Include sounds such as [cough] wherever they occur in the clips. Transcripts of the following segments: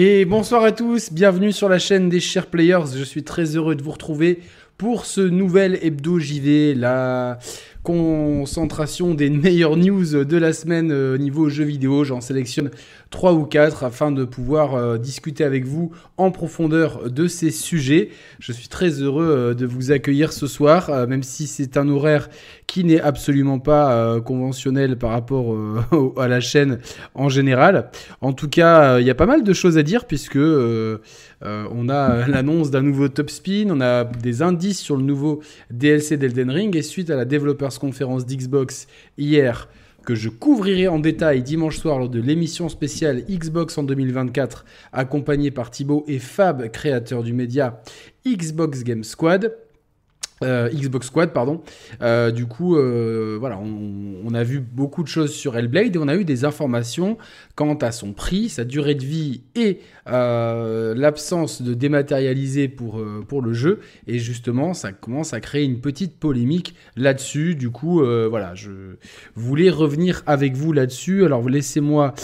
Et bonsoir à tous, bienvenue sur la chaîne des Chers Players. Je suis très heureux de vous retrouver pour ce nouvel hebdo JV, la concentration des meilleures news de la semaine au niveau jeux vidéo. J'en sélectionne 3 ou 4 afin de pouvoir euh, discuter avec vous en profondeur de ces sujets. Je suis très heureux euh, de vous accueillir ce soir, euh, même si c'est un horaire qui n'est absolument pas conventionnel par rapport [laughs] à la chaîne en général. En tout cas, il y a pas mal de choses à dire puisque on a [laughs] l'annonce d'un nouveau top spin, on a des indices sur le nouveau DLC d'Elden Ring et suite à la Developers Conference d'Xbox hier, que je couvrirai en détail dimanche soir lors de l'émission spéciale Xbox en 2024, accompagné par Thibaut et Fab, créateur du média Xbox Game Squad. Euh, Xbox Squad, pardon. Euh, du coup, euh, voilà, on, a vu beaucoup de choses sur Hellblade et on a eu des informations quant à son prix, sa durée de vie et l'absence de dématérialisé pour, pour le jeu. Et justement, ça commence à créer une petite polémique là-dessus. Du coup, voilà, je voulais revenir avec vous là-dessus. Alors, laissez-moi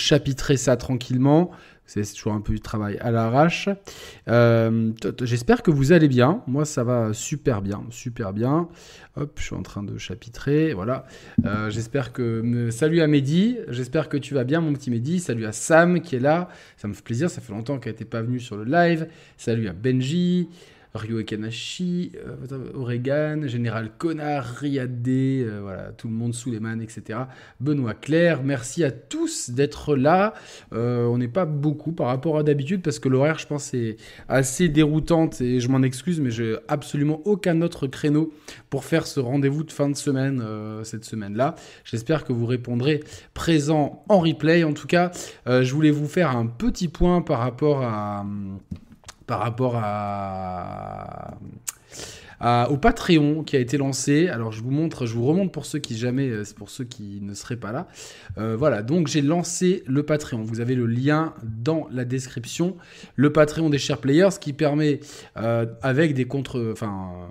chapitrer ça tranquillement. C'est toujours un peu du travail à l'arrache. Euh, j'espère que vous allez bien. Moi, ça va super bien, super bien. Hop, je suis en train de chapitrer. Voilà. Euh, j'espère que. Salut à Mehdi. J'espère que tu vas bien, mon petit Mehdi. Salut à Sam qui est là. Ça me fait plaisir. Ça fait longtemps qu'elle n'était pas venue sur le live. Salut à Benji. Ryo Ekanashi, euh, Oregan, Général Connard, Riadé, euh, voilà, tout le monde, mains, etc. Benoît Claire, merci à tous d'être là. Euh, on n'est pas beaucoup par rapport à d'habitude parce que l'horaire, je pense, est assez déroutante et je m'en excuse, mais j'ai absolument aucun autre créneau pour faire ce rendez-vous de fin de semaine cette semaine-là. J'espère que vous répondrez présent en replay. En tout cas, je voulais vous faire un petit point par rapport à par rapport à, au Patreon qui a été lancé. Alors je vous montre, je vous remonte pour ceux qui jamais, euh, pour ceux qui ne seraient pas là. Euh, voilà, donc j'ai lancé le Patreon. Vous avez le lien dans la description. Le Patreon des chers players qui permet euh, avec des contre, enfin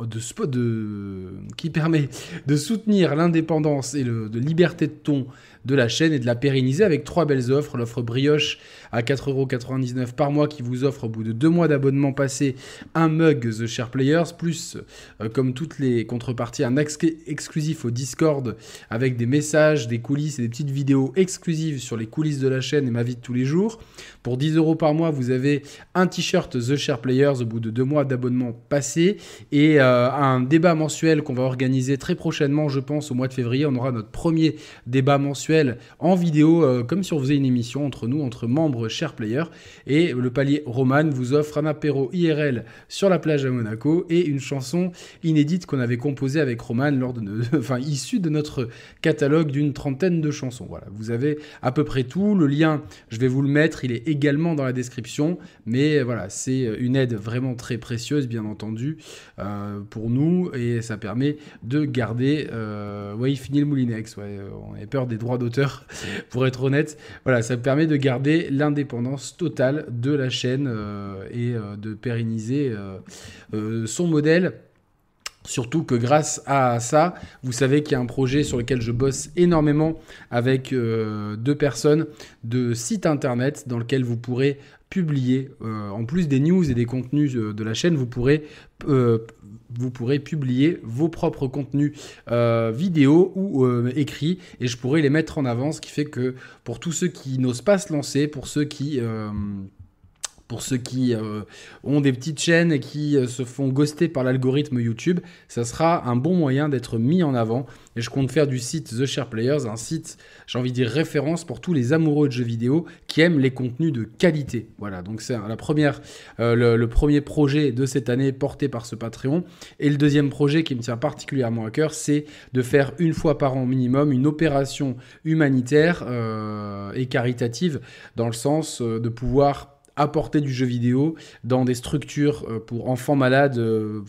de, de qui permet de soutenir l'indépendance et le, de liberté de ton de la chaîne et de la pérenniser avec trois belles offres. L'offre brioche à 4,99€ par mois qui vous offre au bout de deux mois d'abonnement passé un mug The Share Players, plus euh, comme toutes les contreparties un accès exclusif au Discord avec des messages, des coulisses et des petites vidéos exclusives sur les coulisses de la chaîne et ma vie de tous les jours. Pour 10 euros par mois, vous avez un t-shirt The Share Players au bout de deux mois d'abonnement passé et euh, un débat mensuel qu'on va organiser très prochainement, je pense, au mois de février. On aura notre premier débat mensuel en vidéo, euh, comme si on faisait une émission entre nous, entre membres Share Players. Et le palier Roman vous offre un apéro IRL sur la plage à Monaco et une chanson inédite qu'on avait composée avec Roman lors de, [laughs] enfin, issue de notre catalogue d'une trentaine de chansons. Voilà, vous avez à peu près tout. Le lien, je vais vous le mettre, il est également dans la description. Mais voilà, c'est une aide vraiment très précieuse, bien entendu, euh, pour nous. Et ça permet de garder. Euh, ouais, il finit le Moulinex. Ouais, on a peur des droits d'auteur, [laughs] pour être honnête. Voilà, ça permet de garder l'indépendance totale de la chaîne euh, et de pérenniser son modèle. Surtout que grâce à ça, vous savez qu'il y a un projet sur lequel je bosse énormément avec euh, deux personnes de site internet dans lequel vous pourrez publier, euh, en plus des news et des contenus euh, de la chaîne, vous pourrez, vous pourrez publier vos propres contenus vidéo ou écrits et je pourrais les mettre en avant, ce qui fait que pour tous ceux qui n'osent pas se lancer, pour ceux qui pour ceux qui euh, ont des petites chaînes et qui euh, se font ghoster par l'algorithme YouTube, ça sera un bon moyen d'être mis en avant. Et je compte faire du site The Share Players, un site, j'ai envie de dire référence pour tous les amoureux de jeux vidéo qui aiment les contenus de qualité. Voilà, donc c'est la première, euh, le, premier projet de cette année porté par ce Patreon. Et le deuxième projet qui me tient particulièrement à cœur, c'est de faire une fois par an minimum une opération humanitaire et caritative dans le sens de pouvoir apporter du jeu vidéo dans des structures euh, pour enfants malades. euh,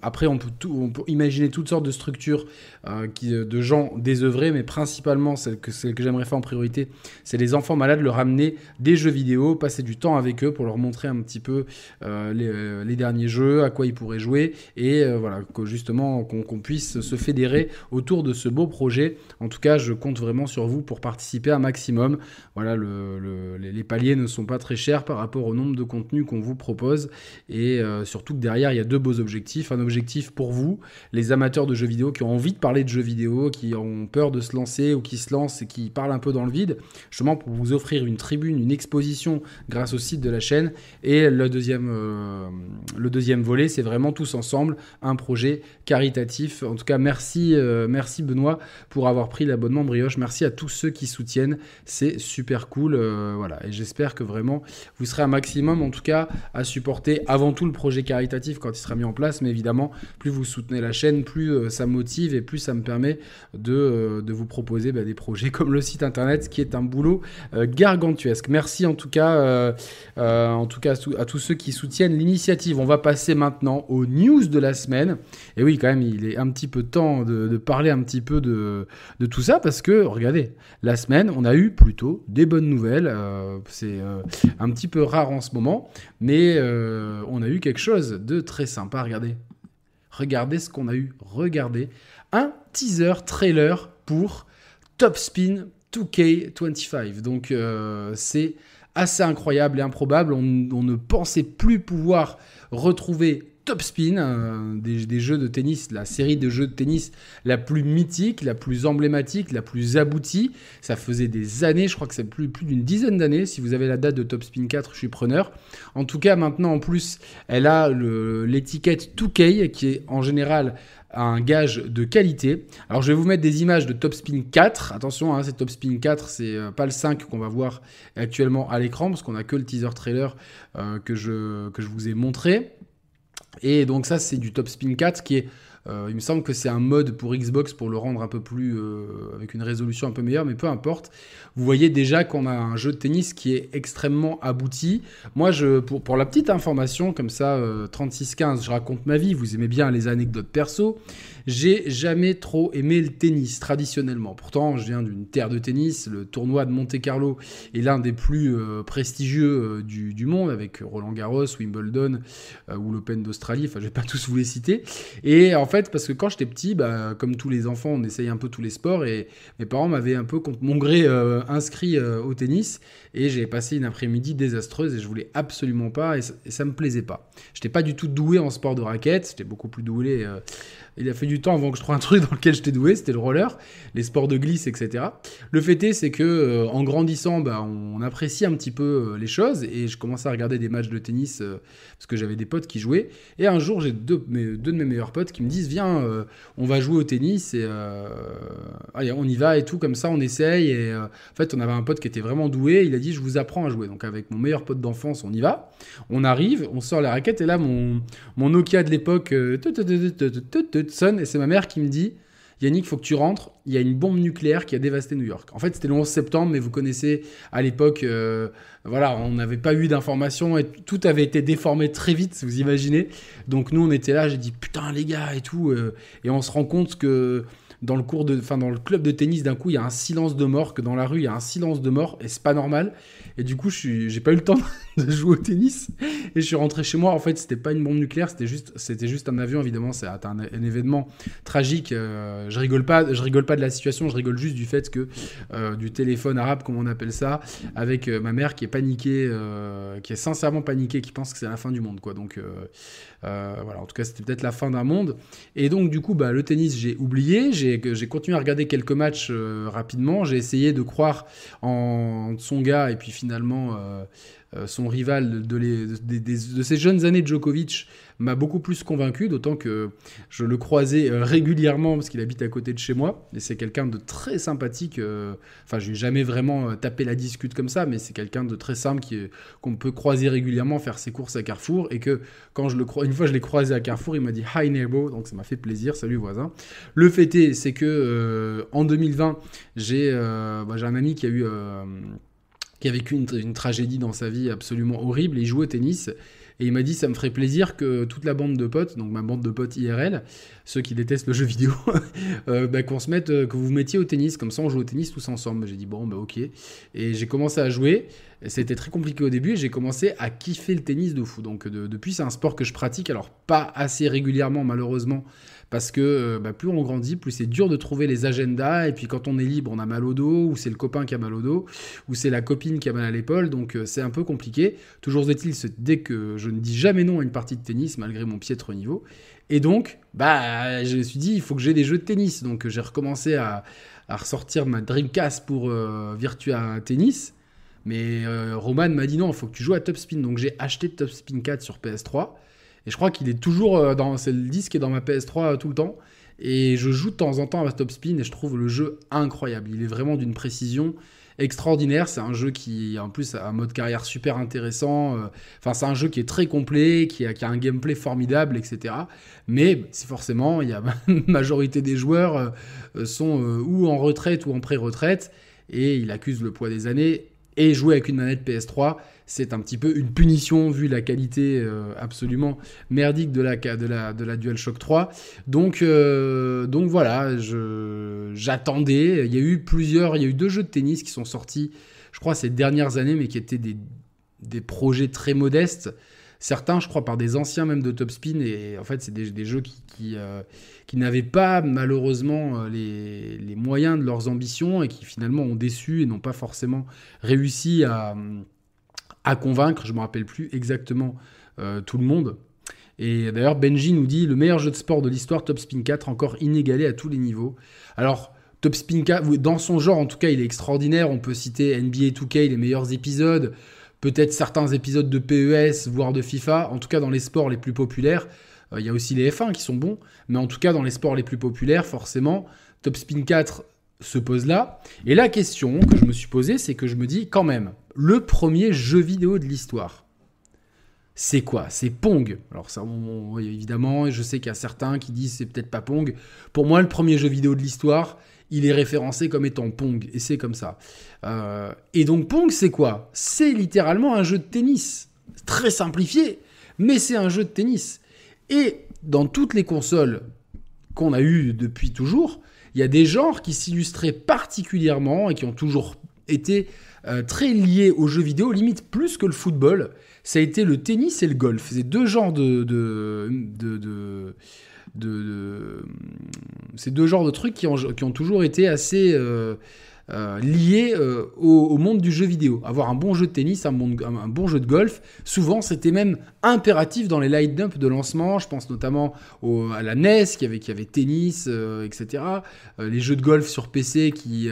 après, on peut, on peut imaginer toutes sortes de structures euh, qui, de gens désœuvrés, mais principalement celle que, celle que j'aimerais faire en priorité, c'est les enfants malades, leur amener des jeux vidéo, passer du temps avec eux pour leur montrer un petit peu euh, les, euh, derniers jeux, à quoi ils pourraient jouer, et euh, voilà, que justement qu'on puisse se fédérer autour de ce beau projet. En tout cas, je compte vraiment sur vous pour participer un maximum. Voilà, le- le- les, paliers ne sont pas très chers par rapport au nombre de contenus qu'on vous propose, et euh, surtout que derrière, il y a deux beaux objectifs. Un objectif pour vous, les amateurs de jeux vidéo qui ont envie de parler de jeux vidéo, qui ont peur de se lancer ou qui se lancent et qui parlent un peu dans le vide, justement pour vous offrir une tribune, une exposition grâce au site de la chaîne. Et le deuxième, euh, le deuxième volet, c'est vraiment tous ensemble un projet caritatif. En tout cas, merci, euh, merci Benoît pour avoir pris l'abonnement Brioche. Merci à tous ceux qui soutiennent. C'est super cool. euh, voilà. Et j'espère que vraiment vous serez un maximum, en tout cas, à supporter avant tout le projet caritatif quand il sera mis en place. Mais évidemment, plus vous soutenez la chaîne, plus ça motive et plus ça me permet de, euh, de vous proposer bah, des projets comme le site internet, qui est un boulot euh, gargantuesque. Merci en tout cas, euh, en tout cas à, tous- ceux qui soutiennent l'initiative. On va passer maintenant aux news de la semaine. Et oui, quand même, il est un petit peu temps de, parler un petit peu de, de tout ça parce que, regardez, la semaine, on a eu plutôt des bonnes nouvelles. C'est un petit peu rare en ce moment, mais on a eu quelque chose de très sympa. Regardez. Regardez ce qu'on a eu. Regardez. Un teaser trailer pour Top Spin 2K25. Donc euh, c'est assez incroyable et improbable. On, on ne pensait plus pouvoir retrouver Top Spin, euh, des, jeux de tennis, la série de jeux de tennis la plus mythique, la plus emblématique, la plus aboutie. Ça faisait des années, je crois que c'est plus, plus d'une dizaine d'années. Si vous avez la date de Top Spin 4, je suis preneur. En tout cas, maintenant, en plus, elle a l'étiquette 2K, qui est en général un gage de qualité. Alors, je vais vous mettre des images de Top Spin 4. Attention, hein, c'est Top Spin 4, c'est euh, pas le 5 qu'on va voir actuellement à l'écran, parce qu'on a que le teaser trailer euh, que je vous ai montré. Et donc ça, c'est du Top Spin 4 qui est... euh, il me semble que c'est un mode pour Xbox pour le rendre un peu plus... euh, avec une résolution un peu meilleure, mais peu importe. Vous voyez déjà qu'on a un jeu de tennis qui est extrêmement abouti. Moi, je, pour, pour la petite information, comme ça, euh, 36-15, je raconte ma vie, vous aimez bien les anecdotes perso. J'ai jamais trop aimé le tennis traditionnellement. Pourtant, je viens d'une terre de tennis. Le tournoi de Monte-Carlo est l'un des plus euh, prestigieux euh, du, monde, avec Roland Garros, Wimbledon euh, ou l'Open d'Australie. Enfin, je vais pas tous vous les citer. Et en fait, parce que quand j'étais petit, bah, comme tous les enfants, on essaye un peu tous les sports. Et mes parents m'avaient un peu contre mon gré inscrit au tennis. Et j'ai passé une après-midi désastreuse et je voulais absolument pas. Et ça, et me plaisait pas. J'étais pas du tout doué en sport de raquette. J'étais beaucoup plus doué. il a fait du temps avant que je trouve un truc dans lequel j'étais doué, c'était le roller, les sports de glisse, etc. Le fait est, c'est que euh, en grandissant, bah, on apprécie un petit peu euh, les choses et je commençais à regarder des matchs de tennis euh, parce que j'avais des potes qui jouaient. Et un jour, j'ai deux, deux de mes meilleurs potes qui me disent Viens, euh, on va jouer au tennis et euh, allez, on y va et tout, comme ça, on essaye. Et euh, en fait, on avait un pote qui était vraiment doué. Il a dit Je vous apprends à jouer. Donc, avec mon meilleur pote d'enfance, on y va. On arrive, on sort la raquette et là, mon, mon Nokia de l'époque sonne et c'est ma mère qui me dit Yannick, faut que tu rentres. Il y a une bombe nucléaire qui a dévasté New York. En fait, c'était le 11 septembre, mais vous connaissez à l'époque, euh, voilà, on n'avait pas eu d'informations et tout avait été déformé très vite, vous imaginez. Donc nous, on était là, j'ai dit putain les gars et tout, euh, et on se rend compte que dans le cours de, enfin dans le club de tennis, d'un coup, il y a un silence de mort, que dans la rue, il y a un silence de mort, et c'est pas normal. Et du coup, je j'ai pas eu le temps [laughs] de jouer au tennis, et je suis rentré chez moi. En fait, c'était pas une bombe nucléaire, c'était juste, c'était juste un avion. Évidemment, c'est un, événement tragique. euh, je rigole pas, je rigole pas de la situation, je rigole juste du fait que euh, du téléphone arabe, comme on appelle ça, avec euh, ma mère qui est paniquée, qui est sincèrement paniquée, qui pense que c'est la fin du monde, quoi. Donc voilà, en tout cas, c'était peut-être la fin d'un monde. Et donc, du coup, bah, le tennis, j'ai oublié. J'ai j'ai continué à regarder quelques matchs euh, rapidement. J'ai essayé de croire en Tsonga et puis finalement. euh, euh, son rival de, les- ces jeunes années de Djokovic m'a beaucoup plus convaincu, d'autant que je le croisais euh, régulièrement parce qu'il habite à côté de chez moi. Et c'est quelqu'un de très sympathique. euh, Enfin, je n'ai jamais vraiment euh, tapé la discute comme ça, mais c'est quelqu'un de très simple qu'on peut croiser régulièrement, faire ses courses à Carrefour. Et que quand je le crois, une fois je l'ai croisé à Carrefour, il m'a dit Hi neighbor, donc ça m'a fait plaisir. Salut voisin. Le fait est, c'est que en 2020, j'ai euh, bah, j'ai un ami qui a eu. Qui a vécu une, tragédie dans sa vie absolument horrible, il joue au tennis. Et il m'a dit, ça me ferait plaisir que toute la bande de potes, donc ma bande de potes IRL, ceux qui détestent le jeu vidéo, [laughs] euh, bah, qu'on se euh, que vous vous mettiez au tennis, comme ça on joue au tennis tous ensemble. J'ai dit, bon, bah ok. Et j'ai commencé à jouer. C'était très compliqué au début et j'ai commencé à kiffer le tennis de fou. Donc depuis, c'est un sport que je pratique, alors pas assez régulièrement malheureusement, parce que euh, bah, plus on grandit, plus c'est dur de trouver les agendas, et puis quand on est libre, on a mal au dos, ou c'est le copain qui a mal au dos, ou c'est la copine qui a mal à l'épaule, donc euh, c'est un peu compliqué. Toujours est-il, dès que je ne dis jamais non à une partie de tennis, malgré mon piètre niveau, et donc, bah, je me suis dit, il faut que j'ai des jeux de tennis, donc j'ai recommencé à, ressortir ma Dreamcast pour euh, Virtua Tennis, mais Roman m'a dit non, il faut que tu joues à Top Spin, donc j'ai acheté Top Spin 4 sur PS3, et je crois qu'il est toujours euh, dans. C'est le disque qui est dans ma PS3 euh, tout le temps. Et je joue de temps en temps à Top Spin et je trouve le jeu incroyable. Il est vraiment d'une précision extraordinaire. C'est un jeu qui, en plus, a un mode carrière super intéressant. Euh, enfin, c'est un jeu qui est très complet, qui a, qui a un gameplay formidable, etc. Mais c'est forcément, il y a [laughs] majorité des joueurs sont ou en retraite ou en pré-retraite et il accuse le poids des années. Et jouer avec une manette PS3, c'est un petit peu une punition vu la qualité euh, absolument merdique de la, de la, de la DualShock 3. Donc, euh, donc voilà, j'attendais. Il y a eu plusieurs, il y a eu deux jeux de tennis qui sont sortis, je crois, ces dernières années, mais qui étaient des, des projets très modestes. Certains, je crois, par des anciens même de Top Spin, et en fait, c'est des, jeux qui, qui, euh, qui n'avaient pas malheureusement les, les, moyens de leurs ambitions et qui finalement ont déçu et n'ont pas forcément réussi à, à convaincre, je ne me rappelle plus exactement euh, tout le monde. Et d'ailleurs, Benji nous dit le meilleur jeu de sport de l'histoire, Top Spin 4, encore inégalé à tous les niveaux. Alors, Top Spin 4, dans son genre, en tout cas, il est extraordinaire. On peut citer NBA 2K, les meilleurs épisodes, peut-être certains épisodes de PES, voire de FIFA. En tout cas, dans les sports les plus populaires, euh, il y a aussi les F1 qui sont bons, mais en tout cas, dans les sports les plus populaires, forcément, Top Spin 4 se pose là. Et la question que je me suis posée, c'est que je me dis quand même, le premier jeu vidéo de l'histoire, c'est quoi? C'est Pong. Alors ça, évidemment, je sais qu'il y a certains qui disent c'est peut-être pas Pong. Pour moi, le premier jeu vidéo de l'histoire, il est référencé comme étant Pong, et c'est comme ça. Euh, et donc Pong, c'est quoi? C'est littéralement un jeu de tennis. Très simplifié, mais c'est un jeu de tennis. Et dans toutes les consoles qu'on a eues depuis toujours, il y a des genres qui s'illustraient particulièrement et qui ont toujours été euh, très liés aux jeux vidéo, limite plus que le football. Ça a été le tennis et le golf. C'est deux genres de, de, de, de deux genres de trucs qui ont, qui ont toujours été assez euh, euh, euh, au, monde du jeu vidéo. Avoir un bon jeu de tennis, un bon, jeu de golf, souvent c'était même impératif dans les line-up de lancement. Je pense notamment à la NES qui avait, tennis, euh, etc. les jeux de golf sur PC qui,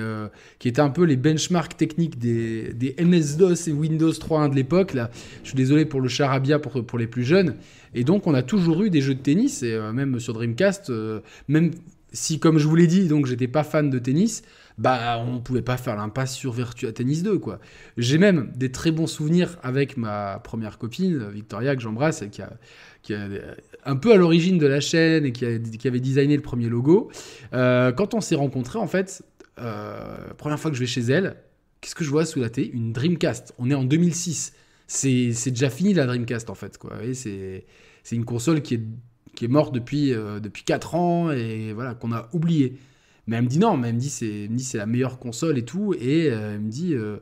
étaient un peu les benchmarks techniques des, MS-DOS et Windows 3.1 de l'époque. Je suis désolé pour le charabia pour, pour les plus jeunes. Et donc on a toujours eu des jeux de tennis, et même sur Dreamcast, même si comme je vous l'ai dit, donc j'étais pas fan de tennis, bah on pouvait pas faire l'impasse sur Virtua Tennis 2 quoi. J'ai même des très bons souvenirs avec ma première copine Victoria que j'embrasse qui a, qui a un peu à l'origine de la chaîne et qui, avait designé le premier logo. Euh, quand on s'est rencontrés en fait, euh, première fois que je vais chez elle, qu'est-ce que je vois sous la thé Une Dreamcast. On est en 2006. C'est déjà fini la Dreamcast en fait quoi. C'est c'est une console qui est qui est morte depuis euh, depuis 4 ans et voilà qu'on a oublié. Mais elle me dit non, mais elle me dit c'est, la meilleure console et tout. Et euh, elle me dit euh,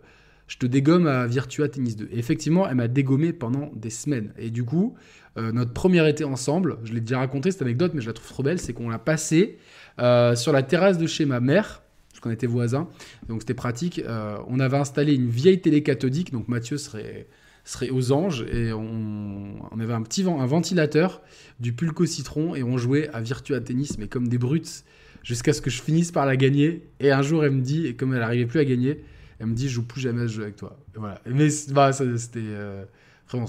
je te dégomme à Virtua Tennis 2. Et effectivement, elle m'a dégommé pendant des semaines. Et du coup, euh, notre premier été ensemble, je l'ai déjà raconté cette anecdote, mais je la trouve trop belle, c'est qu'on l'a passé sur la terrasse de chez ma mère parce qu'on était voisins, donc c'était pratique. on avait installé une vieille télé cathodique, donc Mathieu serait, serait aux anges, et on, on avait un petit un ventilateur, du pulco citron, et on jouait à Virtua Tennis, mais comme des brutes jusqu'à ce que je finisse par la gagner. Et un jour, elle me dit, et comme elle n'arrivait plus à gagner, elle me dit, je joue plus jamais à ce jeu avec toi. Voilà. Mais bah, c'était. Euh, vraiment,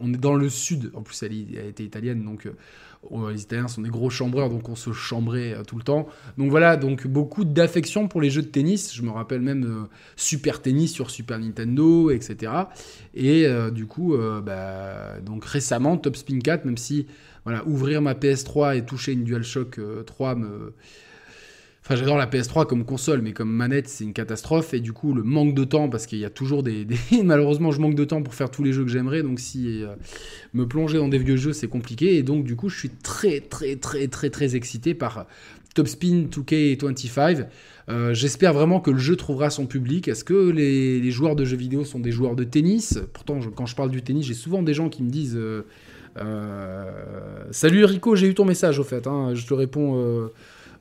on, est dans le sud. En plus, elle, elle était italienne, donc euh, les Italiens sont des gros chambreurs, donc on se chambrait euh, tout le temps. Donc voilà, donc beaucoup d'affection pour les jeux de tennis. Je me rappelle même Super Tennis sur Super Nintendo, etc. Et du coup, bah, donc récemment, Top Spin 4, même si voilà, ouvrir ma PS3 et toucher une DualShock 3 euh, me Enfin, j'adore la PS3 comme console, mais comme manette, c'est une catastrophe. Et du coup, le manque de temps, parce qu'il y a toujours des, [laughs] Malheureusement, je manque de temps pour faire tous les jeux que j'aimerais. Donc, si euh, me plonger dans des vieux jeux, c'est compliqué. Et donc, du coup, je suis très, très, très, très, très excité par Top Spin 2K25. Euh, j'espère vraiment que le jeu trouvera son public. Est-ce que les, joueurs de jeux vidéo sont des joueurs de tennis? Pourtant, quand je parle du tennis, j'ai souvent des gens qui me disent euh, Salut Rico, j'ai eu ton message au fait. Hein. je te réponds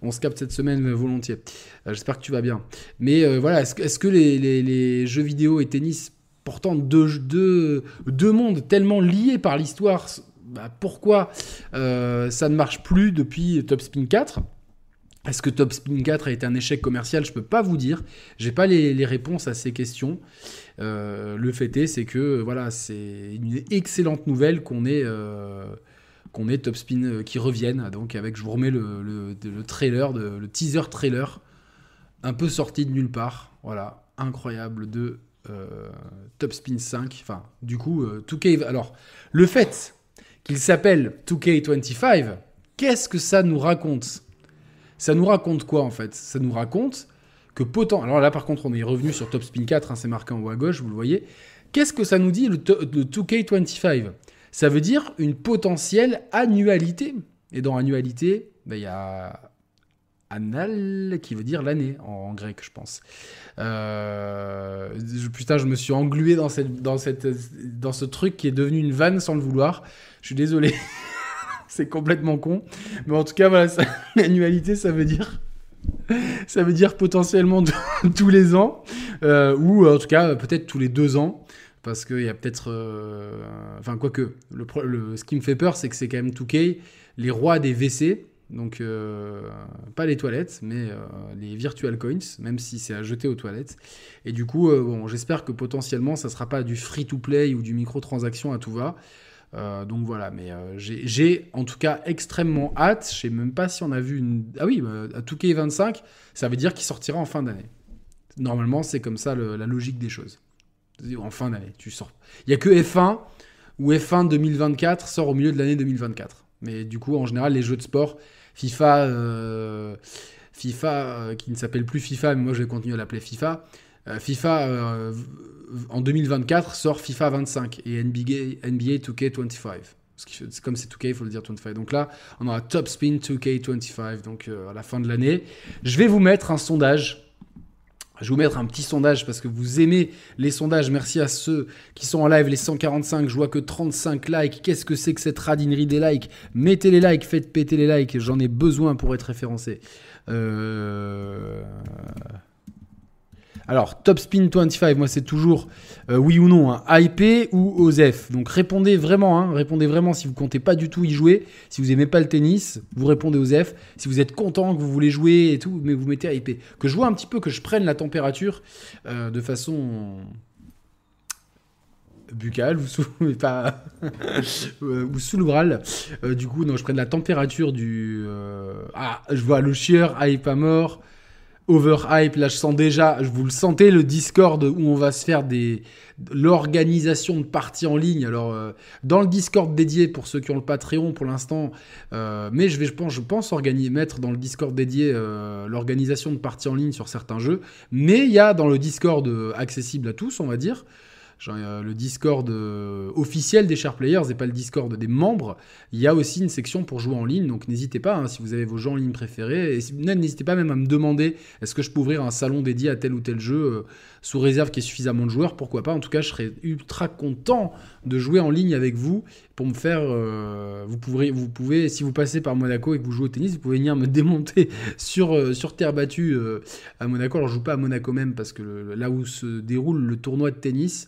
on se capte cette semaine volontiers. Euh, j'espère que tu vas bien. Mais euh, voilà, est-ce que les, jeux vidéo et tennis, pourtant deux, mondes tellement liés par l'histoire, bah, pourquoi euh, ça ne marche plus depuis Top Spin 4 est-ce que Top Spin 4 a été un échec commercial? Je ne peux pas vous dire. J'ai pas les, réponses à ces questions. le fait est, c'est que voilà, c'est une excellente nouvelle qu'on ait ait Top Spin euh, qui revienne. Donc avec, je vous remets le, le, trailer, le teaser trailer, un peu sorti de nulle part. Voilà, incroyable de euh, Top Spin 5. Enfin, du coup, 2K. Euh, alors, le fait qu'il s'appelle 2K25, qu'est-ce que ça nous raconte? Ça nous raconte quoi en fait? Ça nous raconte que potent. Alors là, par contre, on est revenu sur Top Spin 4, hein, c'est marqué en haut à gauche, vous le voyez. Qu'est-ce que ça nous dit le, le 2K25 ça veut dire une potentielle annualité. Et dans annualité, ben, il y a anal qui veut dire l'année en, grec, je pense. Euh, putain, je me suis englué dans, cette, dans, cette, dans ce truc qui est devenu une vanne sans le vouloir. Je suis désolé. [laughs] C'est complètement con. Mais en tout cas, voilà, [laughs] l'annualité, ça veut dire. Ça veut dire potentiellement [laughs] tous les ans, euh, ou en tout cas peut-être tous les deux ans parce qu'il y a peut-être. Euh, enfin, quoique, le, ce qui me fait peur, c'est que c'est quand même 2K, les rois des WC. Donc, euh, pas les toilettes, mais euh, les virtual coins, même si c'est à jeter aux toilettes. Et du coup, bon, j'espère que potentiellement, ça sera pas du free-to-play ou du micro-transaction à tout va. Donc voilà, mais j'ai en tout cas extrêmement hâte. Je sais même pas si on a vu une. Ah oui, à 2K25, ça veut dire qu'il sortira en fin d'année. Normalement, c'est comme ça la logique des choses en fin d'année. Tu sors. Il y a que F1 où F1 2024 sort au milieu de l'année 2024. Mais du coup, en général, les jeux de sport, FIFA, euh, FIFA euh, qui ne s'appelle plus FIFA, mais moi je vais continuer à l'appeler FIFA. Euh, FIFA en 2024 sort FIFA 25 et NBA, NBA 2K25. C'est comme c'est 2K, il faut le dire 25. Donc là, on aura Top Spin 2K25, donc à la fin de l'année. Je vais vous mettre un sondage je vais vous mettre un petit sondage parce que vous aimez les sondages. Merci à ceux qui sont en live, les 145. Je vois que 35 likes. Qu'est-ce que c'est que cette radinerie des likes? Mettez les likes, faites péter les likes. J'en ai besoin pour être référencé. Euh... Alors, Top Spin 25, moi c'est toujours euh, oui ou non, hein, IP ou OZEF. Donc répondez vraiment, hein, répondez vraiment si vous comptez pas du tout y jouer. Si vous aimez pas le tennis, vous répondez OZEF. Si vous êtes content, que vous voulez jouer et tout, mais vous mettez IP. Que je vois un petit peu, que je prenne la température euh, de façon buccale ou sous, pas, [laughs] euh, ou sous l'oral. du coup, non, je prenne la température du. ah, je vois le chieur, à mort overhype. Là, je sens déjà, vous le sentez, le Discord où on va se faire des l'organisation de parties en ligne. Alors, euh, dans le Discord dédié pour ceux qui ont le Patreon pour l'instant, euh, mais je vais, je pense, je pense organiser, mettre dans le Discord dédié euh, l'organisation de parties en ligne sur certains jeux. Mais il y a dans le Discord accessible à tous, on va dire, le Discord euh, officiel des Share Players et pas le Discord des membres, il y a aussi une section pour jouer en ligne. Donc n'hésitez pas, hein, si vous avez vos jeux en ligne préférés, et n'hésitez pas même à me demander est-ce que je peux ouvrir un salon dédié à tel ou tel jeu euh, sous réserve qu'il y ait suffisamment de joueurs, pourquoi pas? En tout cas, je serais ultra content de jouer en ligne avec vous pour me faire. Euh, vous, vous pouvez, si vous passez par Monaco et que vous jouez au tennis, vous pouvez venir me [laughs] démonter sur, sur terre battue à Monaco. Alors je joue pas à Monaco même parce que là où se déroule le tournoi de tennis,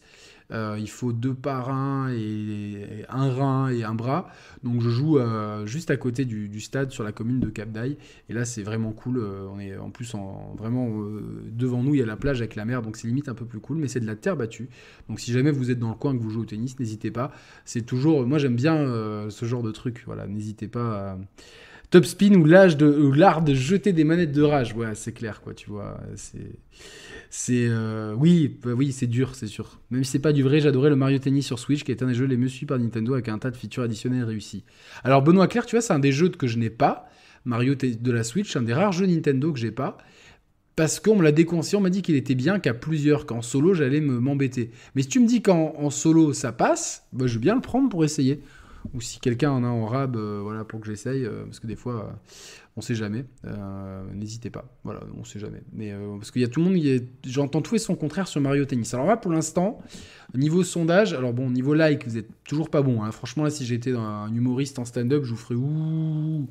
euh, il faut deux parrains et un rein et un bras. Donc je joue euh, juste à côté du, stade sur la commune de Cap. Et là c'est vraiment cool. Euh, on est en plus en, vraiment devant nous il y a la plage avec la mer, donc c'est limite un peu plus cool. Mais c'est de la terre battue. Donc si jamais vous êtes dans le coin que vous jouez au tennis, n'hésitez pas. C'est toujours, moi j'aime bien ce genre de truc. Voilà, n'hésitez pas. À... Top spin ou l'art de, de jeter des manettes de rage. Ouais, c'est clair, quoi, tu vois. C'est c'est euh, oui, bah oui, c'est dur, c'est sûr. Même si c'est pas du vrai, j'adorais le Mario Tennis sur Switch, qui est un des jeux les mieux suivis par Nintendo avec un tas de features additionnelles réussis. Alors Benoît Claire, tu vois, c'est un des jeux que je n'ai pas. Mario de la Switch, un des rares jeux Nintendo que j'ai pas. Parce qu'on me l'a déconseillé, on m'a dit qu'il était bien qu'à plusieurs, qu'en solo j'allais m'embêter. Mais si tu me dis qu'en solo ça passe, bah, je veux bien le prendre pour essayer. Ou si quelqu'un en a en rab, euh, voilà, pour que j'essaye, euh, parce que des fois, euh, on sait jamais. N'hésitez pas, voilà, on sait jamais. Mais parce qu'il y a tout le monde, j'entends tout et son contraire sur Mario Tennis. Alors là, pour l'instant, niveau sondage, alors bon, niveau like, vous êtes toujours pas bon. Hein. Franchement, là, si j'étais un humoriste en stand-up, je vous ferais ouh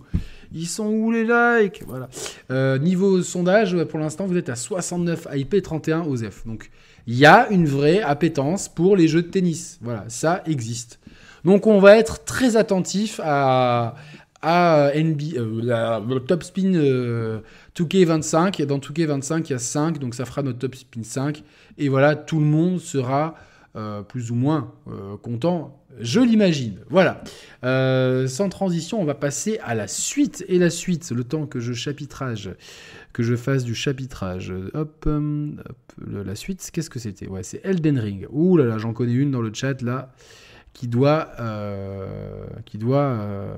ils sont où les likes? Voilà. Euh, niveau sondage, pour l'instant, vous êtes à 69 IP 31 OZEF. Donc, il y a une vraie appétence pour les jeux de tennis. Voilà, ça existe. Donc, on va être très attentif à, à NB, euh, le Top Spin 2K25. Euh, dans 2K25, il y a 5, donc ça fera notre Top Spin 5. Et voilà, tout le monde sera plus ou moins content je l'imagine. Voilà. Euh, sans transition, on va passer à la suite. Et la suite, le temps que je chapitrage, que je fasse du chapitrage. Hop, hum, la suite, qu'est-ce que c'était? Ouais, c'est Elden Ring. Ouh là là, j'en connais une dans le chat là, qui doit, euh, qui doit euh,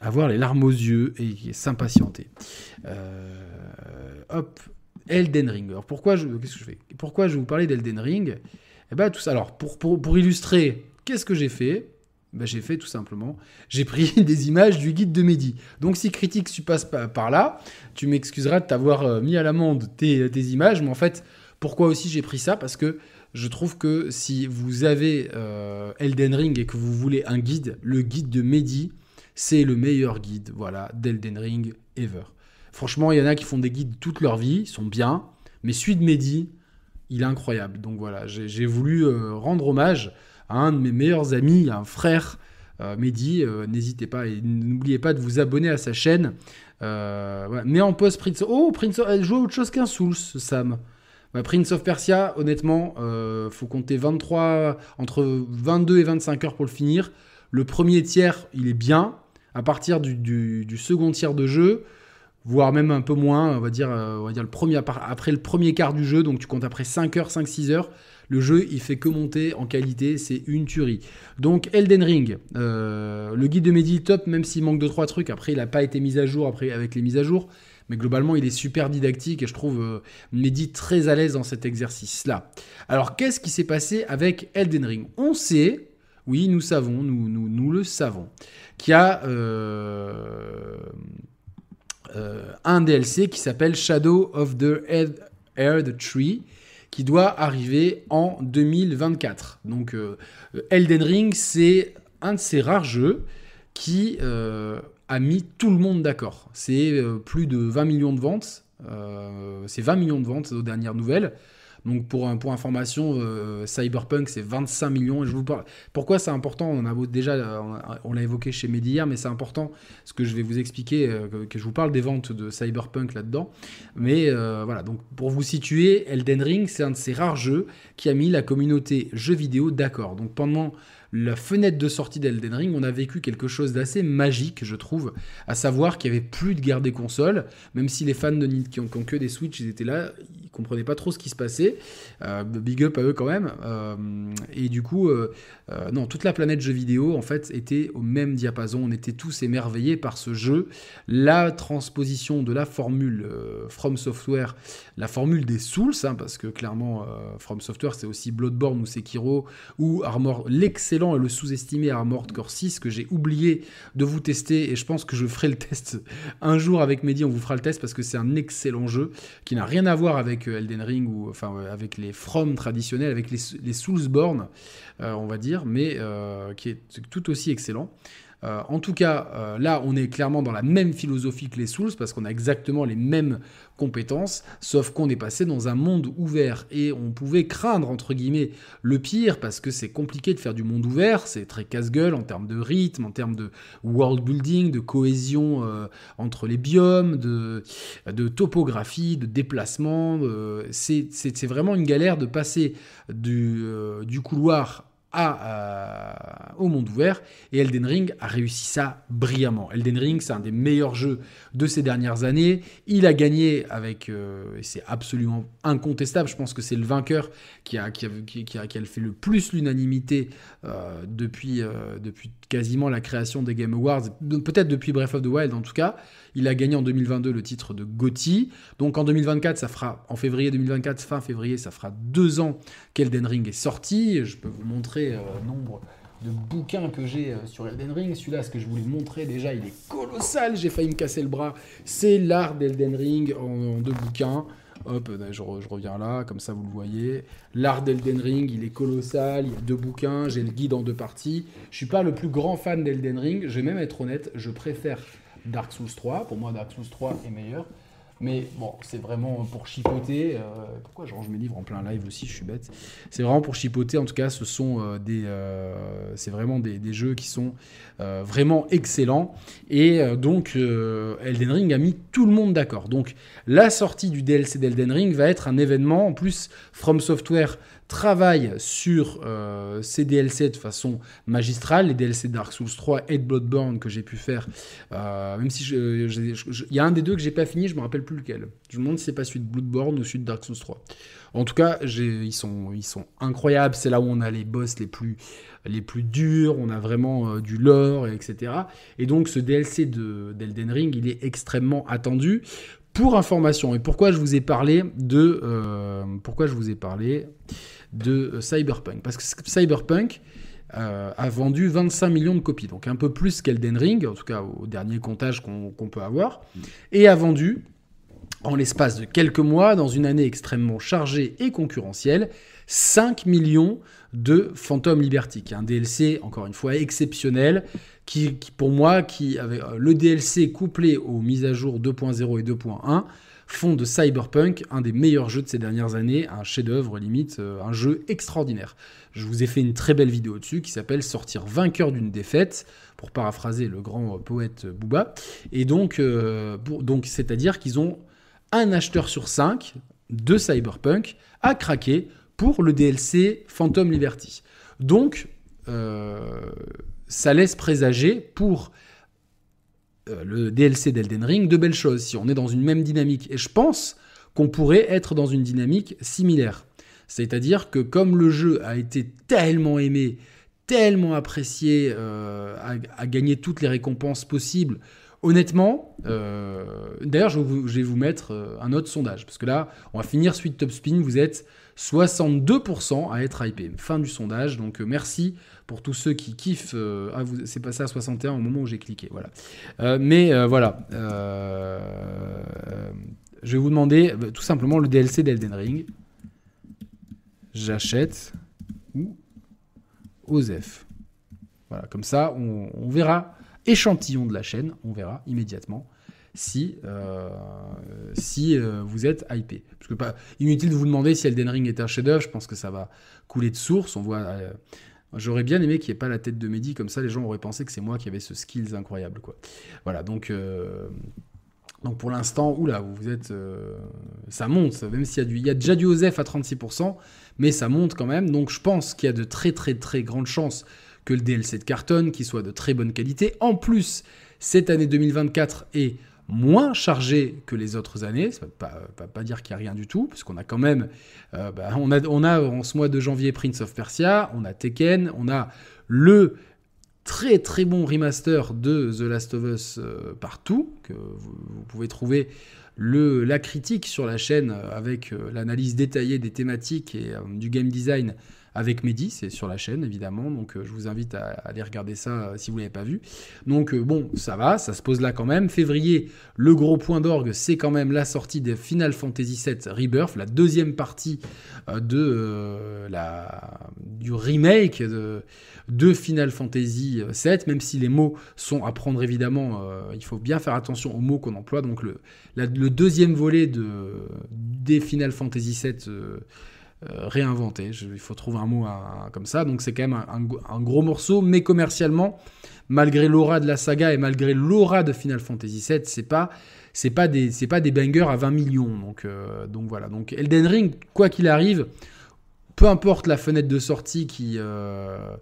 avoir les larmes aux yeux et s'impatienter. hop, Elden Ring. Alors pourquoi je, qu'est-ce que je fais? Pourquoi je vais vous parler d'Elden Ring? Eh ben, tout. Alors, pour, pour, pour illustrer Qu'est-ce que j'ai fait ben, J'ai fait tout simplement, j'ai pris [laughs] des images du guide de Mehdi. Donc si critique, tu passes par là, tu m'excuseras de t'avoir euh, mis à l'amende tes, tes, images, mais en fait, pourquoi aussi j'ai pris ça? Parce que je trouve que si vous avez euh, Elden Ring et que vous voulez un guide, le guide de Mehdi, c'est le meilleur guide voilà, d'Elden Ring ever. Franchement, il y en a qui font des guides toute leur vie, ils sont bien, mais celui de Mehdi, il est incroyable. Donc voilà, j'ai voulu euh, rendre hommage un de mes meilleurs amis, un frère, euh, Mehdi. Euh, n'hésitez pas et n'oubliez pas de vous abonner à sa chaîne. Euh, Mais en post Prince. Oh, Prince. Elle joue autre chose qu'un Souls, Sam. Prince of Persia, honnêtement, faut compter 23, entre 22 et 25 heures pour le finir. Le premier tiers, il est bien. À partir du, second tiers de jeu, voire même un peu moins, on va dire, on va dire après le premier quart du jeu, donc tu comptes après 5 heures, 5-6 heures, le jeu, il fait que monter en qualité, c'est une tuerie. Donc Elden Ring, euh, le guide de Mehdi top, même s'il manque de trois trucs. Après, il n'a pas été mis à jour avec les mises à jour. Mais globalement, il est super didactique et je trouve euh, Mehdi très à l'aise dans cet exercice-là. Alors, qu'est-ce qui s'est passé avec Elden Ring? On sait, oui, nous savons, nous, le savons, qu'il y a euh, un DLC qui s'appelle Shadow of the Earth Tree qui doit arriver en 2024. Donc euh, Elden Ring, c'est un de ces rares jeux qui euh, a mis tout le monde d'accord. C'est euh, plus de 20 millions de ventes. c'est 20 millions de ventes aux dernières nouvelles. Donc pour, pour information, euh, Cyberpunk c'est 25 millions. Je vous parle. Pourquoi c'est important? On a déjà, on l'a évoqué chez Mehdi hier, mais c'est important ce que je vais vous expliquer, euh, que, je vous parle des ventes de Cyberpunk là-dedans. Mais euh, voilà, donc pour vous situer, Elden Ring c'est un de ces rares jeux qui a mis la communauté jeux vidéo d'accord. Donc pendant la fenêtre de sortie d'Elden Ring, on a vécu quelque chose d'assez magique, je trouve, à savoir qu'il n'y avait plus de guerre des consoles, même si les fans de Nintendo qui ont, que des Switch, ils étaient là, ils comprenaient pas trop ce qui se passait. Euh, big up à eux quand même. Euh, et du coup, euh, non, toute la planète jeux vidéo, en fait, était au même diapason. On était tous émerveillés par ce jeu. La transposition de la formule From Software, la formule des Souls, hein, parce que clairement, From Software, c'est aussi Bloodborne ou Sekiro ou Armor, l'excellent et le sous-estimé Armored Core 6 que j'ai oublié de vous tester et je pense que je ferai le test un jour avec Mehdi, on vous fera le test parce que c'est un excellent jeu qui n'a rien à voir avec Elden Ring ou enfin euh, avec les From traditionnels, avec les, les Soulsborne, euh, on va dire, mais qui est tout aussi excellent. Euh, en tout cas, euh, là, on est clairement dans la même philosophie que les Souls parce qu'on a exactement les mêmes compétences, sauf qu'on est passé dans un monde ouvert et on pouvait craindre entre guillemets le pire parce que c'est compliqué de faire du monde ouvert, c'est très casse-gueule en termes de rythme, en termes de world building, de cohésion euh, entre les biomes, de, topographie, de déplacement. c'est vraiment une galère de passer du couloir à, au monde ouvert et Elden Ring a réussi ça brillamment. Elden Ring, c'est un des meilleurs jeux de ces dernières années. Il a gagné avec, euh, c'est absolument incontestable, je pense que c'est le vainqueur qui a, qui a, qui a, qui a fait le plus l'unanimité euh, depuis, euh, depuis quasiment la création des Game Awards, peut-être depuis Breath of the Wild en tout cas. Il a gagné en 2022 le titre de GOTY. Donc en 2024, ça fera, en février 2024, fin février, ça fera deux ans qu'Elden Ring est sorti. Je peux vous montrer euh, nombre de bouquins que j'ai euh, sur Elden Ring. Celui-là, ce que je voulais montrer déjà, il est colossal. J'ai failli me casser le bras. C'est l'art d'Elden Ring en, deux bouquins. Hop, je, je, reviens là, comme ça vous le voyez. L'art d'Elden Ring, il est colossal, il y a deux bouquins, j'ai le guide en deux parties. Je suis pas le plus grand fan d'Elden Ring, je vais même être honnête, je préfère Dark Souls 3. Pour moi, Dark Souls 3 est meilleur. Mais bon, c'est vraiment pour chipoter. Euh, pourquoi je range mes livres en plein live aussi Je suis bête. C'est vraiment pour chipoter. En tout cas, ce sont euh, des, euh, c'est vraiment des, des, jeux qui sont vraiment excellents. Et donc, Elden Ring a mis tout le monde d'accord. Donc, la sortie du DLC d'Elden Ring va être un événement. En plus, From Software travaille sur euh, ces DLC de façon magistrale, les DLC Dark Souls 3 et Bloodborne que j'ai pu faire, euh, même si il y a un des deux que j'ai pas fini, je me rappelle plus lequel. Je me demande si c'est pas celui de Bloodborne ou celui de Dark Souls 3. En tout cas, ils sont, incroyables. C'est là où on a les boss les plus, les plus durs, on a vraiment euh, du lore, etc. Et donc ce DLC de d'Elden Ring, il est extrêmement attendu. Pour information, et pourquoi je vous ai parlé de, pourquoi je vous ai parlé de Cyberpunk. Parce que Cyberpunk euh, a vendu 25 millions de copies, donc un peu plus qu'Elden Ring, en tout cas au dernier comptage qu'on peut avoir, et a vendu, en l'espace de quelques mois, dans une année extrêmement chargée et concurrentielle, 5 millions de Phantom Liberty, qui est un DLC, encore une fois, exceptionnel, qui, pour moi, qui avait euh, le DLC couplé aux mises à jour 2.0 et 2.1, font de Cyberpunk un des meilleurs jeux de ces dernières années, un chef-d'œuvre limite, euh, un jeu extraordinaire. Je vous ai fait une très belle vidéo dessus qui s'appelle Sortir vainqueur d'une défaite, pour paraphraser le grand poète Booba. Et donc, euh, c'est-à-dire qu'ils ont un acheteur sur cinq de Cyberpunk à craquer pour le DLC Phantom Liberty. Donc, euh, ça laisse présager pour euh, le DLC d'Elden Ring de belles choses, si on est dans une même dynamique. Et je pense qu'on pourrait être dans une dynamique similaire. C'est-à-dire que comme le jeu a été tellement aimé, tellement apprécié, euh, a, gagné toutes les récompenses possibles, honnêtement, euh, d'ailleurs je, je, vais vous mettre un autre sondage, parce que là, on va finir suite Top Spin, vous êtes 62% à être hypé. Fin du sondage, donc euh, merci pour tous ceux qui kiffent. Ah, c'est passé à 61 au moment où j'ai cliqué, voilà. Euh, mais voilà, je vais vous demander tout simplement le DLC d'Elden Ring. J'achète ou Osef. Voilà, comme ça, on verra échantillon de la chaîne, on verra immédiatement si, euh, si euh, vous êtes hypé. Parce que pas inutile de vous demander si Elden Ring est un chef-d'œuvre, je pense que ça va couler de source. On voit. Euh, j'aurais bien aimé qu'il n'y ait pas la tête de Mehdi, comme ça les gens auraient pensé que c'est moi qui avais ce skills incroyable. Voilà, donc, donc pour l'instant, oula, vous êtes. ça monte, même s'il y, a du, il y a déjà du OSEF à 36%, mais ça monte quand même. Donc je pense qu'il y a de très très très grandes chances que le DLC de carton, qui soit de très bonne qualité. En plus, cette année 2024 est moins chargé que les autres années. Ça ne veut pas, dire qu'il n'y a rien du tout, puisqu'on a quand même, euh, bah, on, a, on en ce mois de janvier Prince of Persia, on a Tekken, on a le très très bon remaster de The Last of Us euh, partout, que vous, pouvez trouver le, la critique sur la chaîne avec euh, l'analyse détaillée des thématiques et du game design avec Mehdi, c'est sur la chaîne évidemment, donc euh, je vous invite à, aller regarder ça euh, si vous ne l'avez pas vu. Donc euh, bon, ça va, ça se pose là quand même. Février, le gros point d'orgue, c'est quand même la sortie de Final Fantasy VII Rebirth, la deuxième partie de, la, du remake de, Final Fantasy VII, même si les mots sont à prendre évidemment, il faut bien faire attention aux mots qu'on emploie. Donc le, le deuxième volet de, des Final Fantasy VII réinventer. il faut trouver un mot comme ça. Donc c'est quand même un, gros morceau, mais commercialement, malgré l'aura de la saga et malgré l'aura de Final Fantasy VII, c'est pas c'est pas des c'est pas des bangers à 20 millions. Donc euh, donc voilà. Donc Elden Ring, quoi qu'il arrive, peu importe la fenêtre de sortie qui euh,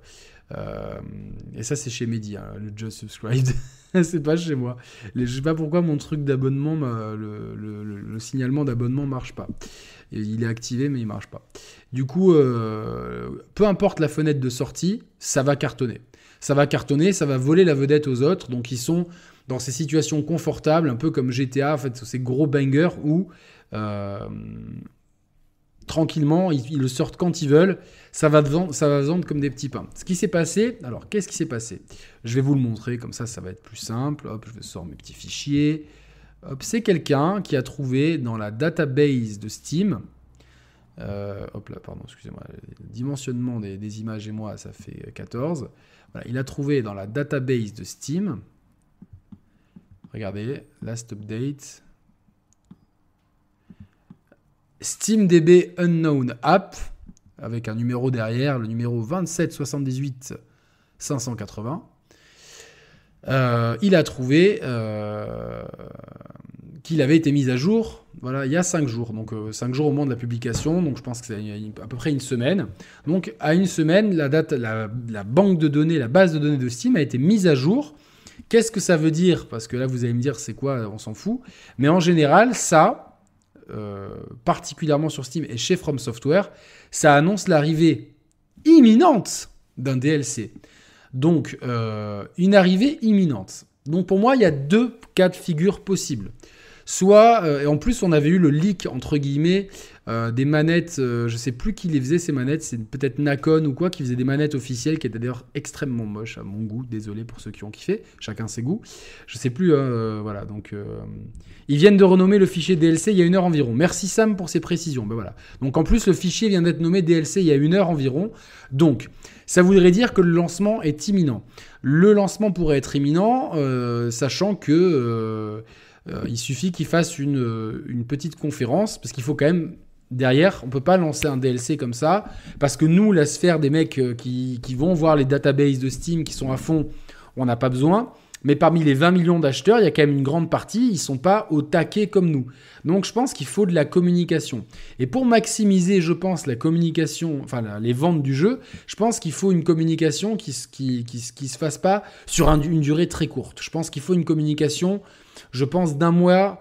et ça c'est chez Mehdi, hein, le Just Subscribed. [laughs] c'est pas chez moi. Je sais pas pourquoi mon truc d'abonnement, le, le, signalement d'abonnement marche pas il est activé mais il marche pas. Du coup, euh, peu importe la fenêtre de sortie, ça va cartonner. ça va cartonner, ça va voler la vedette aux autres. Donc ils sont dans ces situations confortables, un peu comme GTA, en fait, ces gros bangers où euh, tranquillement, ils, le sortent quand ils veulent, ça va, vendre, ça va vendre comme des petits pains. Ce qui s'est passé, alors qu'est-ce qui s'est passé? Je vais vous le montrer, comme ça, ça va être plus simple. Hop, je sors mes petits fichiers. C'est quelqu'un qui a trouvé dans la database de Steam, euh, hop là, pardon, excusez-moi, le dimensionnement des, images et moi, ça fait 14. Voilà, il a trouvé dans la database de Steam, regardez, last update, SteamDB Unknown App, avec un numéro derrière, le numéro 2778 580. Euh, il a trouvé euh, qu'il avait été mis à jour voilà, il y a 5 jours. Donc 5 euh, jours au moment de la publication, donc je pense que c'est à peu près une semaine. Donc à une semaine, la, date, la, banque de données, la base de données de Steam a été mise à jour. Qu'est-ce que ça veut dire? Parce que là, vous allez me dire c'est quoi, on s'en fout. Mais en général, ça, particulièrement sur Steam et chez From Software, ça annonce l'arrivée imminente d'un DLC. Donc, euh, une arrivée imminente. Donc, pour moi, il y a deux cas de figure possibles. Soit, euh, et en plus, on avait eu le leak, entre guillemets, euh, des manettes, euh, je sais plus qui les faisait ces manettes, c'est peut-être Nakon ou quoi, qui faisait des manettes officielles qui étaient d'ailleurs extrêmement moches à mon goût, désolé pour ceux qui ont kiffé, chacun ses goûts. Je sais plus, hein, voilà, donc ils viennent de renommer le fichier DLC il y a une heure environ. Merci Sam pour ces précisions, ben voilà. Donc en plus, le fichier vient d'être nommé DLC il y a une heure environ, donc ça voudrait dire que le lancement est imminent. Le lancement pourrait être imminent, sachant que euh, il suffit qu'il fasse une, une, petite conférence, parce qu'il faut quand même derrière, on peut pas lancer un DLC comme ça, parce que nous, la sphère des mecs euh, qui, qui vont voir les databases de Steam qui sont à fond, on n'a pas besoin. Mais parmi les 20 millions d'acheteurs, il y a quand même une grande partie, ils sont pas au taquet comme nous. Donc je pense qu'il faut de la communication. Et pour maximiser, je pense, la communication, enfin les ventes du jeu, je pense qu'il faut une communication qui ne qui, qui, qui, se fasse pas sur une durée très courte. Je pense qu'il faut une communication je pense, d'un mois,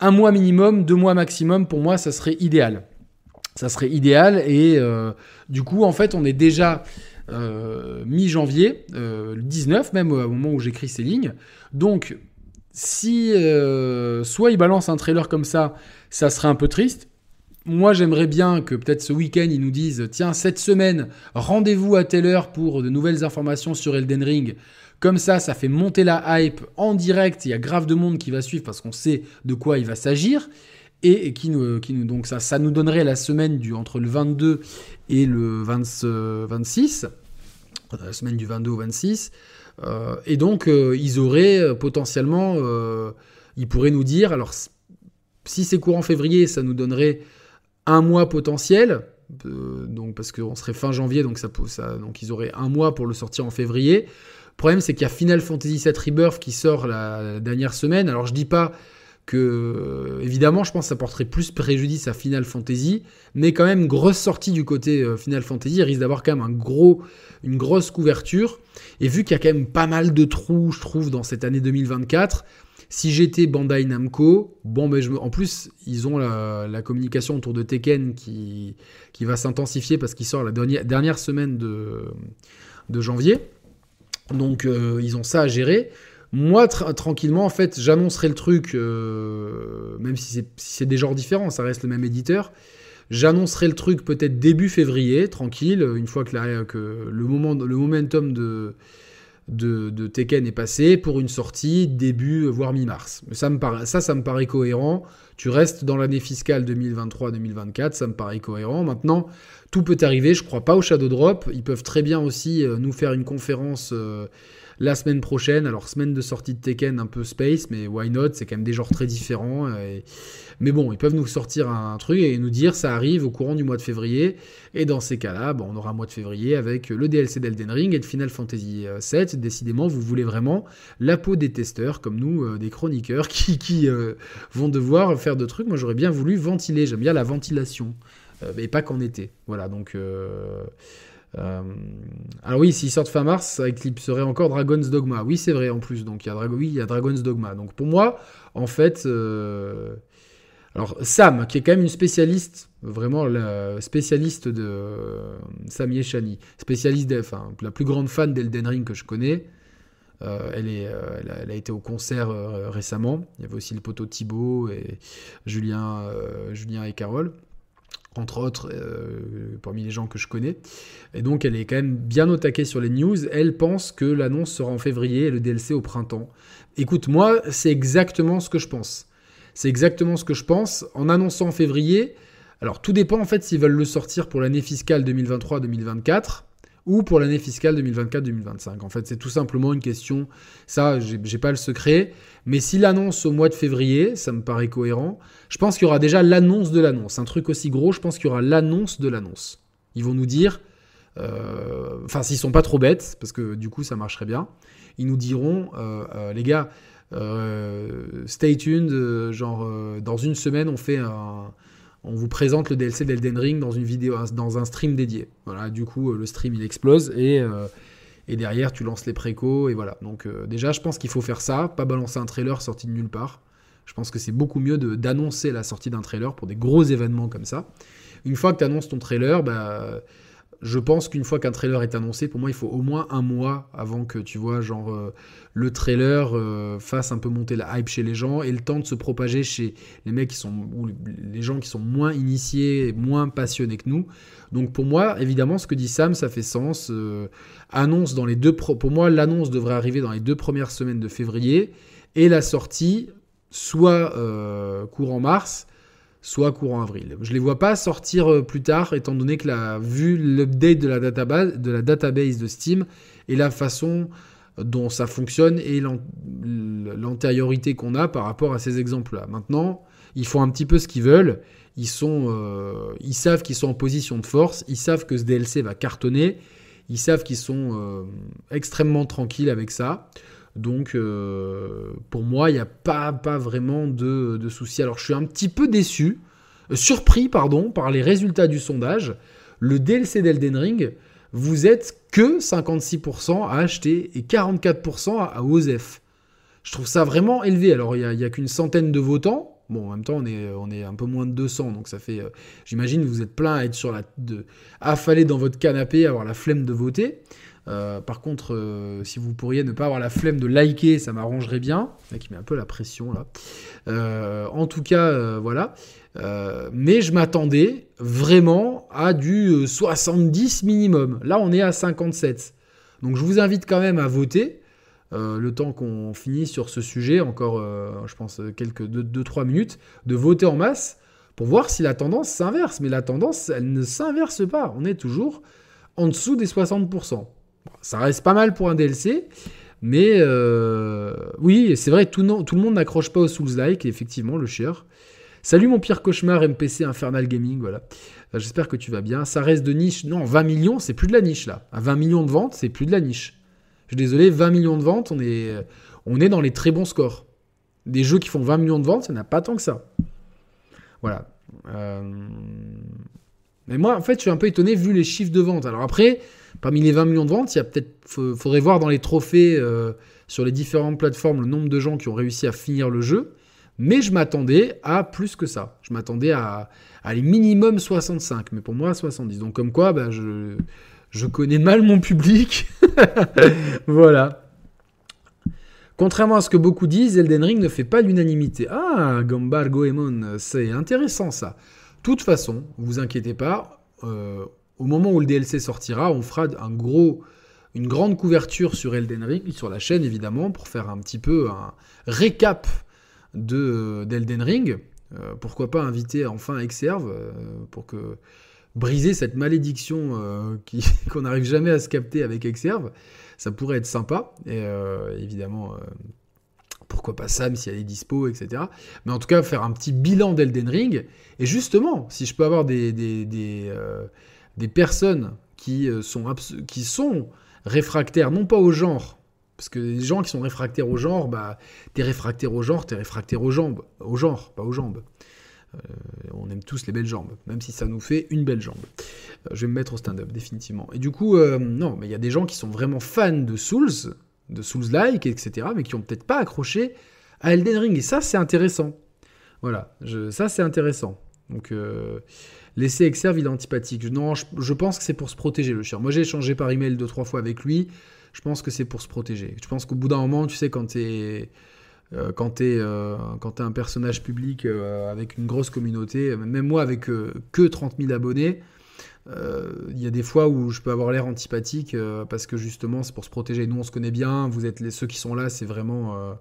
un mois minimum, deux mois maximum, pour moi, ça serait idéal. Ça serait idéal et euh, du coup, en fait, on est déjà euh, mi-janvier, euh, le 19 même au moment où j'écris ces lignes. Donc, si soit il balance un trailer comme ça, ça serait un peu triste. Moi, j'aimerais bien que peut-être ce week-end, ils nous disent tiens, cette semaine, rendez-vous à telle heure pour de nouvelles informations sur Elden Ring. Comme ça, ça fait monter la hype en direct. Il y a grave de monde qui va suivre parce qu'on sait de quoi il va s'agir. Et, qui, nous, donc ça, ça nous donnerait la semaine du, entre le 22 et le 26, euh, la semaine du 22 au 26. Euh, et donc, euh, ils auraient potentiellement, ils pourraient nous dire, alors si c'est courant février, ça nous donnerait un mois potentiel, donc parce qu'on serait fin janvier, donc, ça, ça, donc ils auraient un mois pour le sortir en février. Le problème, c'est qu'il y a Final Fantasy VII Rebirth qui sort la, dernière semaine. Alors, je dis pas que, évidemment, je pense que ça porterait plus préjudice à Final Fantasy, mais quand même, grosse sortie du côté euh, Final Fantasy, il risque d'avoir quand même un gros, une grosse couverture. Et vu qu'il y a quand même pas mal de trous, je trouve, dans cette année 2024, si j'étais Bandai Namco, bon, mais je en plus, ils ont la, communication autour de Tekken qui, qui va s'intensifier parce qu'il sort la dernière, dernière semaine de, de janvier. Donc euh, ils ont ça à gérer. Moi, tranquillement, en fait, j'annoncerai le truc, euh, même si c'est des genres différents, ça reste le même éditeur. J'annoncerai le truc peut-être début février, tranquille, une fois que, que le, moment, le momentum de, de, Tekken est passé pour une sortie début, voire mi-mars. Ça, ça, me paraît cohérent. Tu restes dans l'année fiscale 2023-2024, ça me paraît cohérent. Maintenant, tout peut arriver, je crois pas au Shadow Drop. Ils peuvent très bien aussi euh, nous faire une conférence euh, la semaine prochaine. Alors, semaine de sortie de Tekken, un peu space, mais why not? C'est quand même des genres très différents. Euh, mais bon, ils peuvent nous sortir un, truc et nous dire ça arrive au courant du mois de février. Et dans ces cas-là, on aura un mois de février avec le DLC d'Elden Ring et de Final Fantasy VII. Décidément, vous voulez vraiment la peau des testeurs, comme nous, des chroniqueurs, [laughs] qui, qui vont devoir faire de trucs. Moi, j'aurais bien voulu ventiler. J'aime bien la ventilation. Euh, et pas qu'en été. Voilà, donc. Euh, euh, alors oui, s'ils sortent fin mars, ça éclipserait encore Dragon's Dogma. Oui, c'est vrai en plus. Donc il y a y a Dragon's Dogma. Donc pour moi, en fait, Alors Sam, qui est quand même une spécialiste, vraiment la spécialiste de Sam Yeshani, spécialiste, enfin la plus grande fan d'Elden Ring que je connais. Euh, elle, est, euh, elle, a, été au concert euh, récemment. Il y avait aussi le poteau Thibaut et Julien, Julien et Carole entre autres, parmi les gens que je connais. Et donc, elle est quand même bien au taquet sur les news. Elle pense que l'annonce sera en février et le DLC au printemps. Écoute, moi, c'est exactement ce que je pense. C'est exactement ce que je pense. En annonçant en février, alors tout dépend en fait s'ils veulent le sortir pour l'année fiscale 2023-2024 ou pour l'année fiscale 2024-2025. En fait, c'est tout simplement une question, ça, j'ai pas le secret, mais s'il annonce au mois de février, ça me paraît cohérent, je pense qu'il y aura déjà l'annonce de l'annonce. Un truc aussi gros, je pense qu'il y aura l'annonce de l'annonce. Ils vont nous dire, euh, enfin, s'ils sont pas trop bêtes, parce que du coup, ça marcherait bien, ils nous diront, euh, euh, les gars, stay tuned, genre, dans une semaine, on fait un on vous présente le DLC d'Elden Ring dans une un stream dédié. Voilà, du coup, euh, le stream il explose et, euh, et derrière tu lances les précos et voilà. Donc euh, déjà, je pense qu'il faut faire ça, pas balancer un trailer sorti de nulle part. Je pense que c'est beaucoup mieux d'annoncer la sortie d'un trailer pour des gros événements comme ça. Une fois que tu annonces ton trailer, bah, je pense qu'une fois qu'un trailer est annoncé, pour moi, il faut au moins un mois avant que tu vois, genre, euh, le trailer euh, fasse un peu monter la hype chez les gens et le temps de se propager chez les mecs qui sont, ou les gens qui sont moins initiés, moins passionnés que nous. Donc pour moi, évidemment, ce que dit Sam, ça fait sens. Euh, annonce dans les deux, pour moi, l'annonce devrait arriver dans les deux premières semaines de février et la sortie soit courant mars soit courant avril. Je les vois pas sortir euh, plus tard, étant donné que la, vu l'update de, la database, de la database de Steam et la façon dont ça fonctionne et l'antériorité qu'on a par rapport à ces exemples-là. Maintenant, ils font un petit peu ce qu'ils veulent. Ils, sont, euh, ils savent qu'ils sont en position de force. Ils savent que ce DLC va cartonner. Ils savent qu'ils sont euh, extrêmement tranquilles avec ça. Donc, euh, pour moi, il n'y a pas, vraiment de, de souci. Alors, je suis un petit peu déçu, euh, surpris, pardon, par les résultats du sondage. Le DLC d'Elden Ring, vous êtes que 56% à acheter et 44% à, OSEF. Je trouve ça vraiment élevé. Alors, il n'y a, qu'une centaine de votants. Bon, en même temps, on est, on un peu moins de 200, donc ça fait. Euh, j'imagine vous êtes plein à être sur la. De, affalé dans votre canapé, avoir la flemme de voter. Euh, par contre, euh, si vous pourriez ne pas avoir la flemme de liker, ça m'arrangerait bien. Qui met un peu la pression là. Euh, en tout cas, voilà. mais je m'attendais vraiment à du 70 minimum. Là, on est à 57. Donc, je vous invite quand même à voter. le temps qu'on finisse sur ce sujet, encore, je pense, quelques 2-3 minutes, de voter en masse pour voir si la tendance s'inverse. Mais la tendance, elle ne s'inverse pas. On est toujours en dessous des 60% ça reste pas mal pour un DLC. Mais euh, oui, c'est vrai, tout, tout, le monde n'accroche pas au Souls-like, effectivement, le cher. Salut mon pire cauchemar MPC Infernal Gaming, voilà. Euh, j'espère que tu vas bien. Ça reste de niche. Non, 20 millions, c'est plus de la niche là. À 20 millions de ventes, c'est plus de la niche. Je suis désolé, 20 millions de ventes, on est, on est dans les très bons scores. Des jeux qui font 20 millions de ventes, ça n'a pas tant que ça. Voilà. Euh, mais moi, en fait, je suis un peu étonné vu les chiffres de vente. Alors après, Parmi les 20 millions de ventes, il y a peut-être, faudrait voir dans les trophées euh, sur les différentes plateformes le nombre de gens qui ont réussi à finir le jeu. Mais je m'attendais à plus que ça. Je m'attendais à, les minimum 65, mais pour moi 70. Donc comme quoi, bah, je, je connais mal mon public. [laughs] voilà. Contrairement à ce que beaucoup disent, Elden Ring ne fait pas l'unanimité. Ah, Gambar Goemon, c'est intéressant ça. De toute façon, vous inquiétez pas, euh, au moment où le DLC sortira, on fera un gros, une grande couverture sur Elden Ring, sur la chaîne évidemment, pour faire un petit peu un récap de d'Elden Ring. Euh, pourquoi pas inviter enfin Exerve euh, pour que briser cette malédiction euh, [laughs] qu'on n'arrive jamais à se capter avec Exerve. Ça pourrait être sympa. Et évidemment, pourquoi pas Sam si elle est dispo, etc. Mais en tout cas, faire un petit bilan d'Elden Ring. Et justement, si je peux avoir des personnes qui euh, sont, qui sont réfractaires, non pas au genre, parce que les gens qui sont réfractaires au genre, bah, t'es réfractaire au genre, t'es réfractaire aux jambes, au genre, pas aux jambes. Euh, on aime tous les belles jambes, même si ça nous fait une belle jambe. Euh, je vais me mettre au stand-up, définitivement. Et du coup, non, mais il y a des gens qui sont vraiment fans de Souls, de Souls-like, etc., mais qui ont peut-être pas accroché à Elden Ring. Et ça, c'est intéressant. Voilà, ça c'est intéressant. Donc, euh, laisser Exerve, il est antipathique. Non, je, pense que c'est pour se protéger, le chien. Moi, j'ai échangé par email deux, trois fois avec lui. Je pense que c'est pour se protéger. Je pense qu'au bout d'un moment, tu sais, quand tu es. Euh, quand tu es, euh, un personnage public avec une grosse communauté, même moi avec que 30 000 abonnés, il y a des fois où je peux avoir l'air antipathique parce que justement c'est pour se protéger. Nous on se connaît bien, vous êtes les, ceux qui sont là, c'est vraiment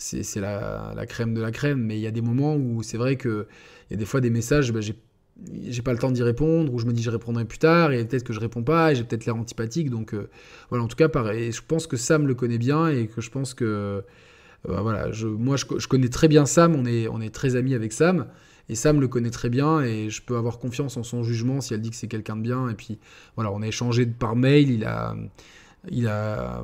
c'est la, la, crème de la crème. Mais il y a des moments où c'est vrai qu'il y a des fois des messages, bah, j'ai pas le temps d'y répondre, ou je me dis je répondrai plus tard, et peut-être que je réponds pas, et j'ai peut-être l'air antipathique. Donc euh, voilà, en tout cas, pareil. Je pense que Sam le connaît bien, et que je pense que. Euh, voilà, je, moi je, connais très bien Sam, on est, on est très amis avec Sam. Et Sam le connaît très bien et je peux avoir confiance en son jugement si elle dit que c'est quelqu'un de bien. Et puis voilà, on a échangé par mail. Il a, il a,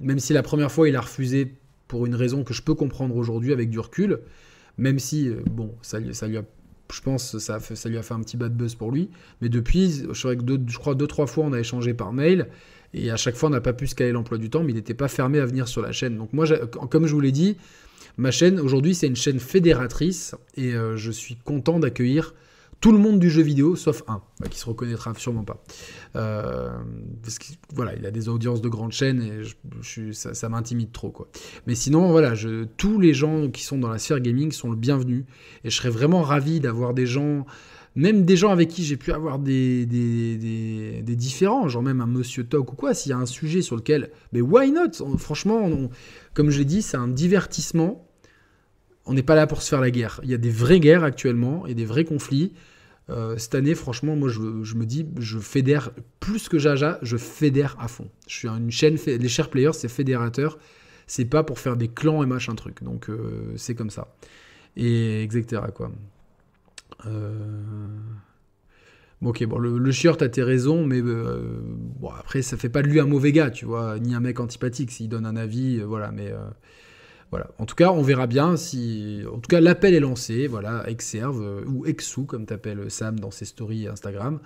même si la première fois il a refusé pour une raison que je peux comprendre aujourd'hui avec du recul, même si, euh, bon, ça, lui a, je pense, ça, ça lui a fait un petit bad buzz pour lui, mais depuis, je, que deux, je crois deux, trois fois, on a échangé par mail, et à chaque fois, on n'a pas pu se caler l'emploi du temps, mais il n'était pas fermé à venir sur la chaîne. Donc moi, comme je vous l'ai dit, ma chaîne, aujourd'hui, c'est une chaîne fédératrice, et euh, je suis content d'accueillir tout le monde du jeu vidéo, sauf un, bah, qui se reconnaîtra sûrement pas. Euh, parce que voilà, il a des audiences de grandes chaînes et ça, m'intimide trop quoi. Mais sinon voilà, tous les gens qui sont dans la sphère gaming sont le bienvenu et je serais vraiment ravi d'avoir des gens, même des gens avec qui j'ai pu avoir des, des, des, différents, genre même un Monsieur Tok ou quoi. S'il y a un sujet sur lequel, mais why not? Franchement, comme je l'ai dit, c'est un divertissement on n'est pas là pour se faire la guerre. Il y a des vraies guerres actuellement et des vrais conflits. Euh, cette année, franchement, moi, je, me dis, je fédère plus que Jaja, je fédère à fond. Je suis une chaîne, les chers players, c'est fédérateur. C'est pas pour faire des clans et machin truc. Donc, euh, c'est comme ça. Et etc. quoi. Euh, bon, ok, bon, le, chieur, t'as tes raisons, mais bon, après, ça fait pas de lui un mauvais gars, tu vois, ni un mec antipathique. S'il donne un avis, voilà, mais voilà. En tout cas, on verra bien si. En tout cas, l'appel est lancé. Voilà, Exerve euh, ou Exou, comme t'appelles Sam dans ses stories Instagram.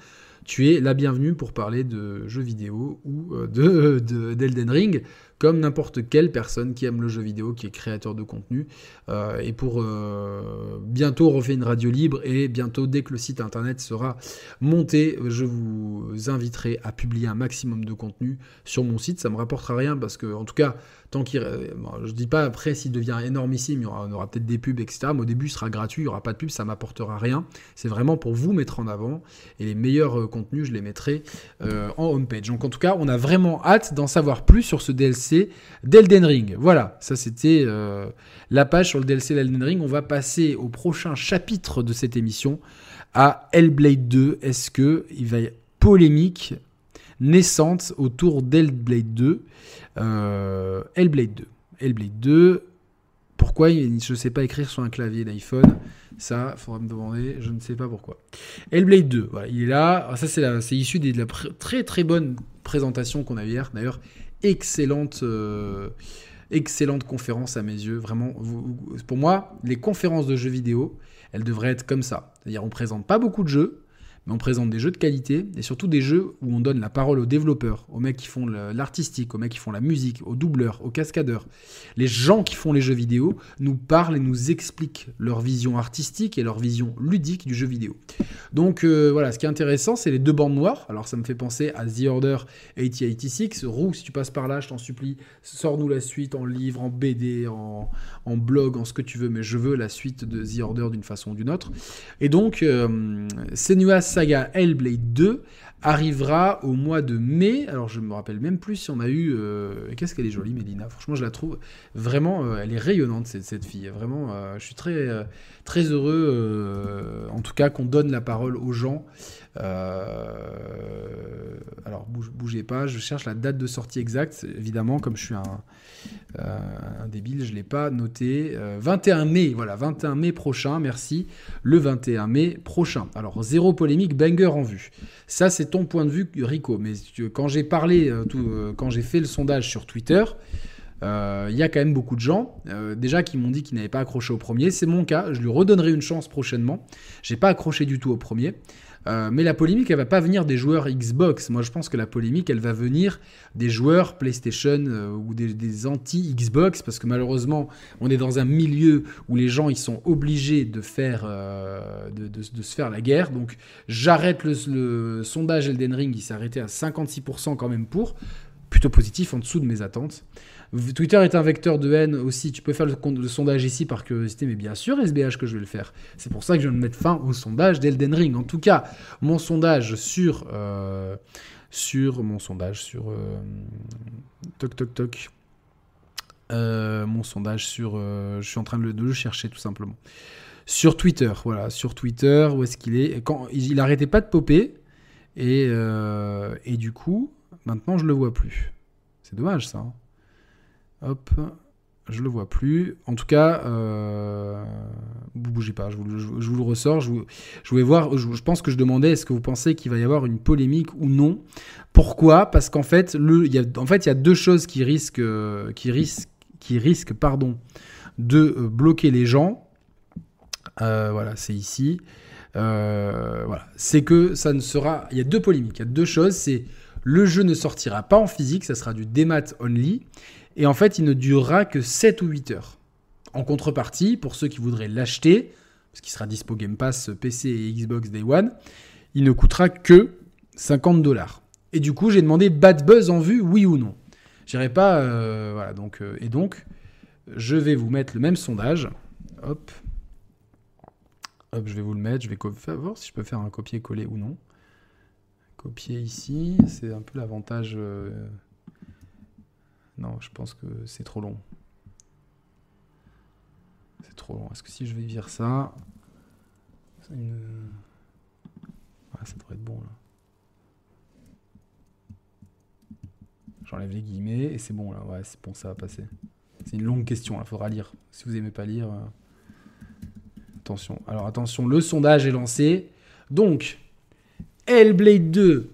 Tu es la bienvenue pour parler de jeux vidéo ou euh, de [laughs] d'Elden Ring comme n'importe quelle personne qui aime le jeu vidéo, qui est créateur de contenu. Euh, et pour euh, bientôt refaire une radio libre et bientôt dès que le site internet sera monté, je vous inviterai à publier un maximum de contenu sur mon site. Ça me rapportera rien parce que en tout cas, tant qu'il, je dis pas après s'il devient énormissime, il y aura, on aura peut-être des pubs, etc. Mais au début, ce sera gratuit, il n'y aura pas de pub, ça m'apportera rien. C'est vraiment pour vous mettre en avant et les meilleurs euh, contenus, je les mettrai en homepage. Donc en tout cas, on a vraiment hâte d'en savoir plus sur ce DLC d'Elden Ring. Voilà, ça c'était euh, la page sur le DLC d'Elden Ring. On va passer au prochain chapitre de cette émission, à Hellblade 2. Est-ce que il va y avoir polémique naissante autour d'Hellblade 2 euh, Hellblade 2. Hellblade 2. Pourquoi je ne sais pas écrire sur un clavier d'iPhone Ça, faudra me demander, je ne sais pas pourquoi. Hellblade 2, voilà, il est là. ça, c'est issu de la très très bonne présentation qu'on a hier. D'ailleurs, excellente, euh, excellente conférence à mes yeux. Vraiment, pour moi, les conférences de jeux vidéo, elles devraient être comme ça. C'est-à-dire, on présente pas beaucoup de jeux, mais on présente des jeux de qualité et surtout des jeux où on donne la parole aux développeurs, aux mecs qui font l'artistique, aux mecs qui font la musique, aux doubleurs, aux cascadeurs. Les gens qui font les jeux vidéo nous parlent et nous expliquent leur vision artistique et leur vision ludique du jeu vidéo. Donc euh, voilà, ce qui est intéressant, c'est les deux bandes noires. Alors ça me fait penser à The Order 8086. Roux, si tu passes par là, je t'en supplie, sors-nous la suite en livre, en BD, en, blog, en ce que tu veux, mais je veux la suite de The Order d'une façon ou d'une autre. Et donc, euh, saga Hellblade 2 arrivera au mois de mai. Alors je me rappelle même plus si on a eu. Euh, qu'est-ce qu'elle est jolie, Mélina. Franchement, je la trouve vraiment. Euh, elle est rayonnante cette, cette fille. Vraiment, euh, je suis très très heureux. en tout cas, qu'on donne la parole aux gens. Alors bougez pas. Je cherche la date de sortie exacte. Évidemment, comme je suis un euh, débile, je l'ai pas noté. 21 euh, mai, voilà, 21 mai prochain, merci. Le 21 mai prochain. Alors, zéro polémique, banger en vue. Ça, c'est ton point de vue, Rico. Mais quand j'ai parlé, euh, quand j'ai fait le sondage sur Twitter, il y a quand même beaucoup de gens, déjà, qui m'ont dit qu'ils n'avaient pas accroché au premier. C'est mon cas. Je lui redonnerai une chance prochainement. J'ai pas accroché du tout au premier. Euh, mais la polémique, elle va pas venir des joueurs Xbox. Moi, je pense que la polémique, elle va venir des joueurs PlayStation euh, ou des, anti-Xbox, parce que malheureusement, on est dans un milieu où les gens ils sont obligés de faire, euh, de, se faire la guerre. Donc, j'arrête le, le, sondage Elden Ring, il s'est arrêté à 56% quand même pour, plutôt positif, en dessous de mes attentes. Twitter est un vecteur de haine aussi. Tu peux faire le, sondage ici par curiosité, mais bien sûr, SBH que je vais le faire. C'est pour ça que je de mettre fin au sondage d'Elden Ring. En tout cas, mon sondage sur. Euh, sur mon sondage sur. Euh, toc toc toc. Euh, mon sondage sur. je suis en train de le, chercher tout simplement. Sur Twitter, voilà, sur Twitter, où est-ce qu'il est, Quand, il, n'arrêtait pas de popper, et, et du coup, maintenant je le vois plus. C'est dommage ça. Hein. Hop, je le vois plus. En tout cas, euh, vous bougez pas, je vous, le ressors. Je, voir, je, pense que je demandais est-ce que vous pensez qu'il va y avoir une polémique ou non? Pourquoi? Parce qu'en fait, il y a, deux choses qui risquent, qui risquent, qui risquent pardon, de euh, bloquer les gens. Euh, voilà, c'est ici. c'est que ça ne sera. Il y a deux polémiques, il y a deux choses. C'est le jeu ne sortira pas en physique, ça sera du démat only. Et en fait, il ne durera que 7 ou 8 heures. En contrepartie, pour ceux qui voudraient l'acheter, parce qu'il sera dispo Game Pass PC et Xbox Day One, il ne coûtera que 50 dollars. Et du coup, j'ai demandé Bad Buzz en vue, oui ou non. J'irai pas. Euh, voilà, donc, euh, et donc, je vais vous mettre le même sondage. Hop. Hop, je vais vous le mettre. Je vais voir si je peux faire un copier-coller ou non. Copier ici, c'est un peu l'avantage. Euh, non, je pense que c'est trop long. C'est trop long. Est-ce que si je vais virer ça... ça devrait être bon là. J'enlève les guillemets et c'est bon là. Ouais, c'est bon, ça va passer. C'est une longue question, il faudra lire. Si vous aimez pas lire, euh, attention. Alors attention, le sondage est lancé. Donc, Hellblade 2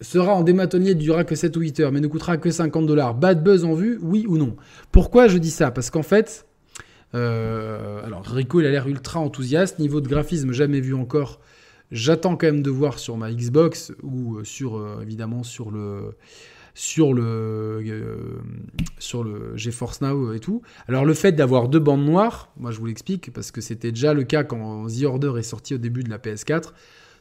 sera en dématonnier, durera que 7 ou 8 heures, mais ne coûtera que 50 dollars. Bad buzz en vue, oui ou non Pourquoi je dis ça? Parce qu'en fait, euh, alors Rico, a l'air ultra enthousiaste. Niveau de graphisme, jamais vu encore. J'attends quand même de voir sur ma Xbox ou euh, sur, euh, évidemment, sur le sur le sur le GeForce Now et tout. Alors le fait d'avoir deux bandes noires, moi je vous l'explique parce que c'était déjà le cas quand The Order est sorti au début de la PS4.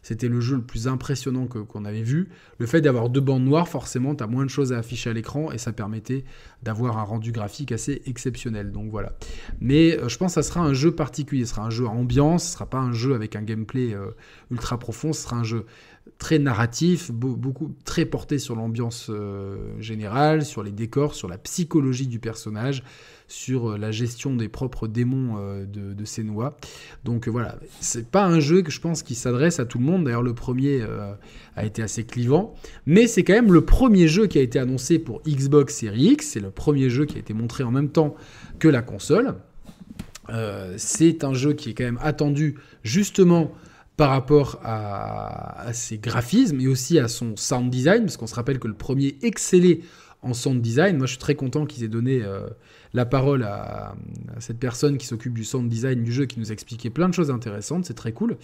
C'était le jeu le plus impressionnant qu'on avait vu. Le fait d'avoir deux bandes noires, forcément, tu as moins de choses à afficher à l'écran et ça permettait d'avoir un rendu graphique assez exceptionnel. Donc voilà. Mais euh, je pense que ça sera un jeu particulier. Ce sera un jeu à ambiance, ce sera pas un jeu avec un gameplay euh, ultra profond. Ce sera un jeu très narratif, beaucoup très porté sur l'ambiance euh, générale, sur les décors, sur la psychologie du personnage, sur euh, la gestion des propres démons euh, de, de Senua. Donc voilà, c'est pas un jeu que je pense qui s'adresse à tout le monde. D'ailleurs, le premier a été assez clivant, mais c'est quand même le premier jeu qui a été annoncé pour Xbox Series X. C'est le premier jeu qui a été montré en même temps que la console. c'est un jeu qui est quand même attendu justement par rapport à, ses graphismes et aussi à son sound design, parce qu'on se rappelle que le premier excellait en sound design. Moi, je suis très content qu'ils aient donné euh, la parole à, cette personne qui s'occupe du sound design du jeu, qui nous a expliqué plein de choses intéressantes. C'est très cool.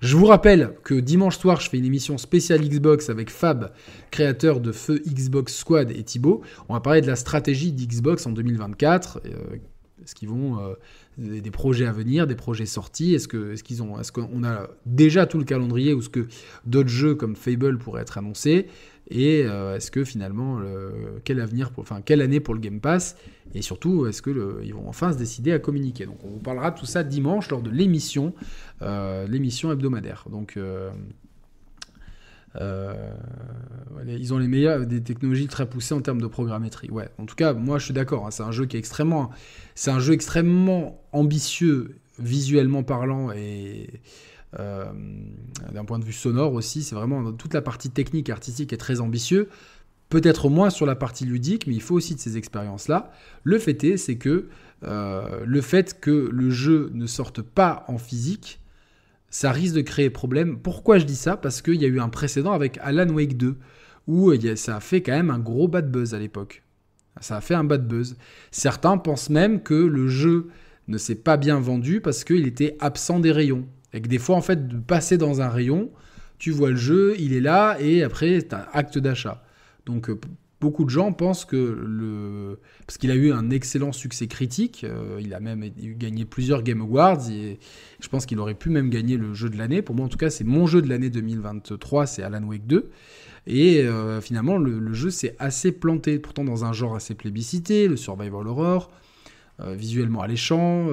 Je vous rappelle que dimanche soir, je fais une émission spéciale Xbox avec Fab, créateur de Feu Xbox Squad et Thibaut. On va parler de la stratégie d'Xbox en 2024. Euh, est-ce qu'ils vont euh, des, projets à venir, des projets sortis? Est-ce que est-ce qu'ils ont est-ce qu'on a déjà tout le calendrier ou est-ce que d'autres jeux comme Fable pourraient être annoncés? Et euh, est-ce que finalement quel avenir enfin quelle année pour le Game Pass? Et surtout est-ce que ils vont enfin se décider à communiquer? Donc on vous parlera de tout ça dimanche lors de l'émission euh, l'émission hebdomadaire. Donc ils ont les meilleurs, des technologies très poussées en termes de programmétrie. Ouais, en tout cas, moi je suis d'accord. Hein, c'est un jeu qui est extrêmement, c'est un jeu extrêmement ambitieux visuellement parlant et euh, d'un point de vue sonore aussi. C'est vraiment toute la partie technique artistique est très ambitieux. Peut-être moins sur la partie ludique, mais il faut aussi de ces expériences-là. Le fait est, c'est que euh, le fait que le jeu ne sorte pas en physique, ça risque de créer problème. Pourquoi je dis ça? Parce qu'il y a eu un précédent avec Alan Wake 2, où ça a fait quand même un gros bad buzz à l'époque. Ça a fait un bad buzz. Certains pensent même que le jeu ne s'est pas bien vendu parce qu'il était absent des rayons. Et que des fois, en fait, de passer dans un rayon, tu vois le jeu, il est là, et après, tu as acte d'achat. Donc, euh, beaucoup de gens pensent que le. Parce qu'il a eu un excellent succès critique, euh, il a même gagné plusieurs Game Awards, et je pense qu'il aurait pu même gagner le jeu de l'année. Pour moi, en tout cas, c'est mon jeu de l'année 2023, c'est Alan Wake 2. Et euh, finalement, le, jeu s'est assez planté, pourtant dans un genre assez plébiscité, le survival horror, visuellement alléchant,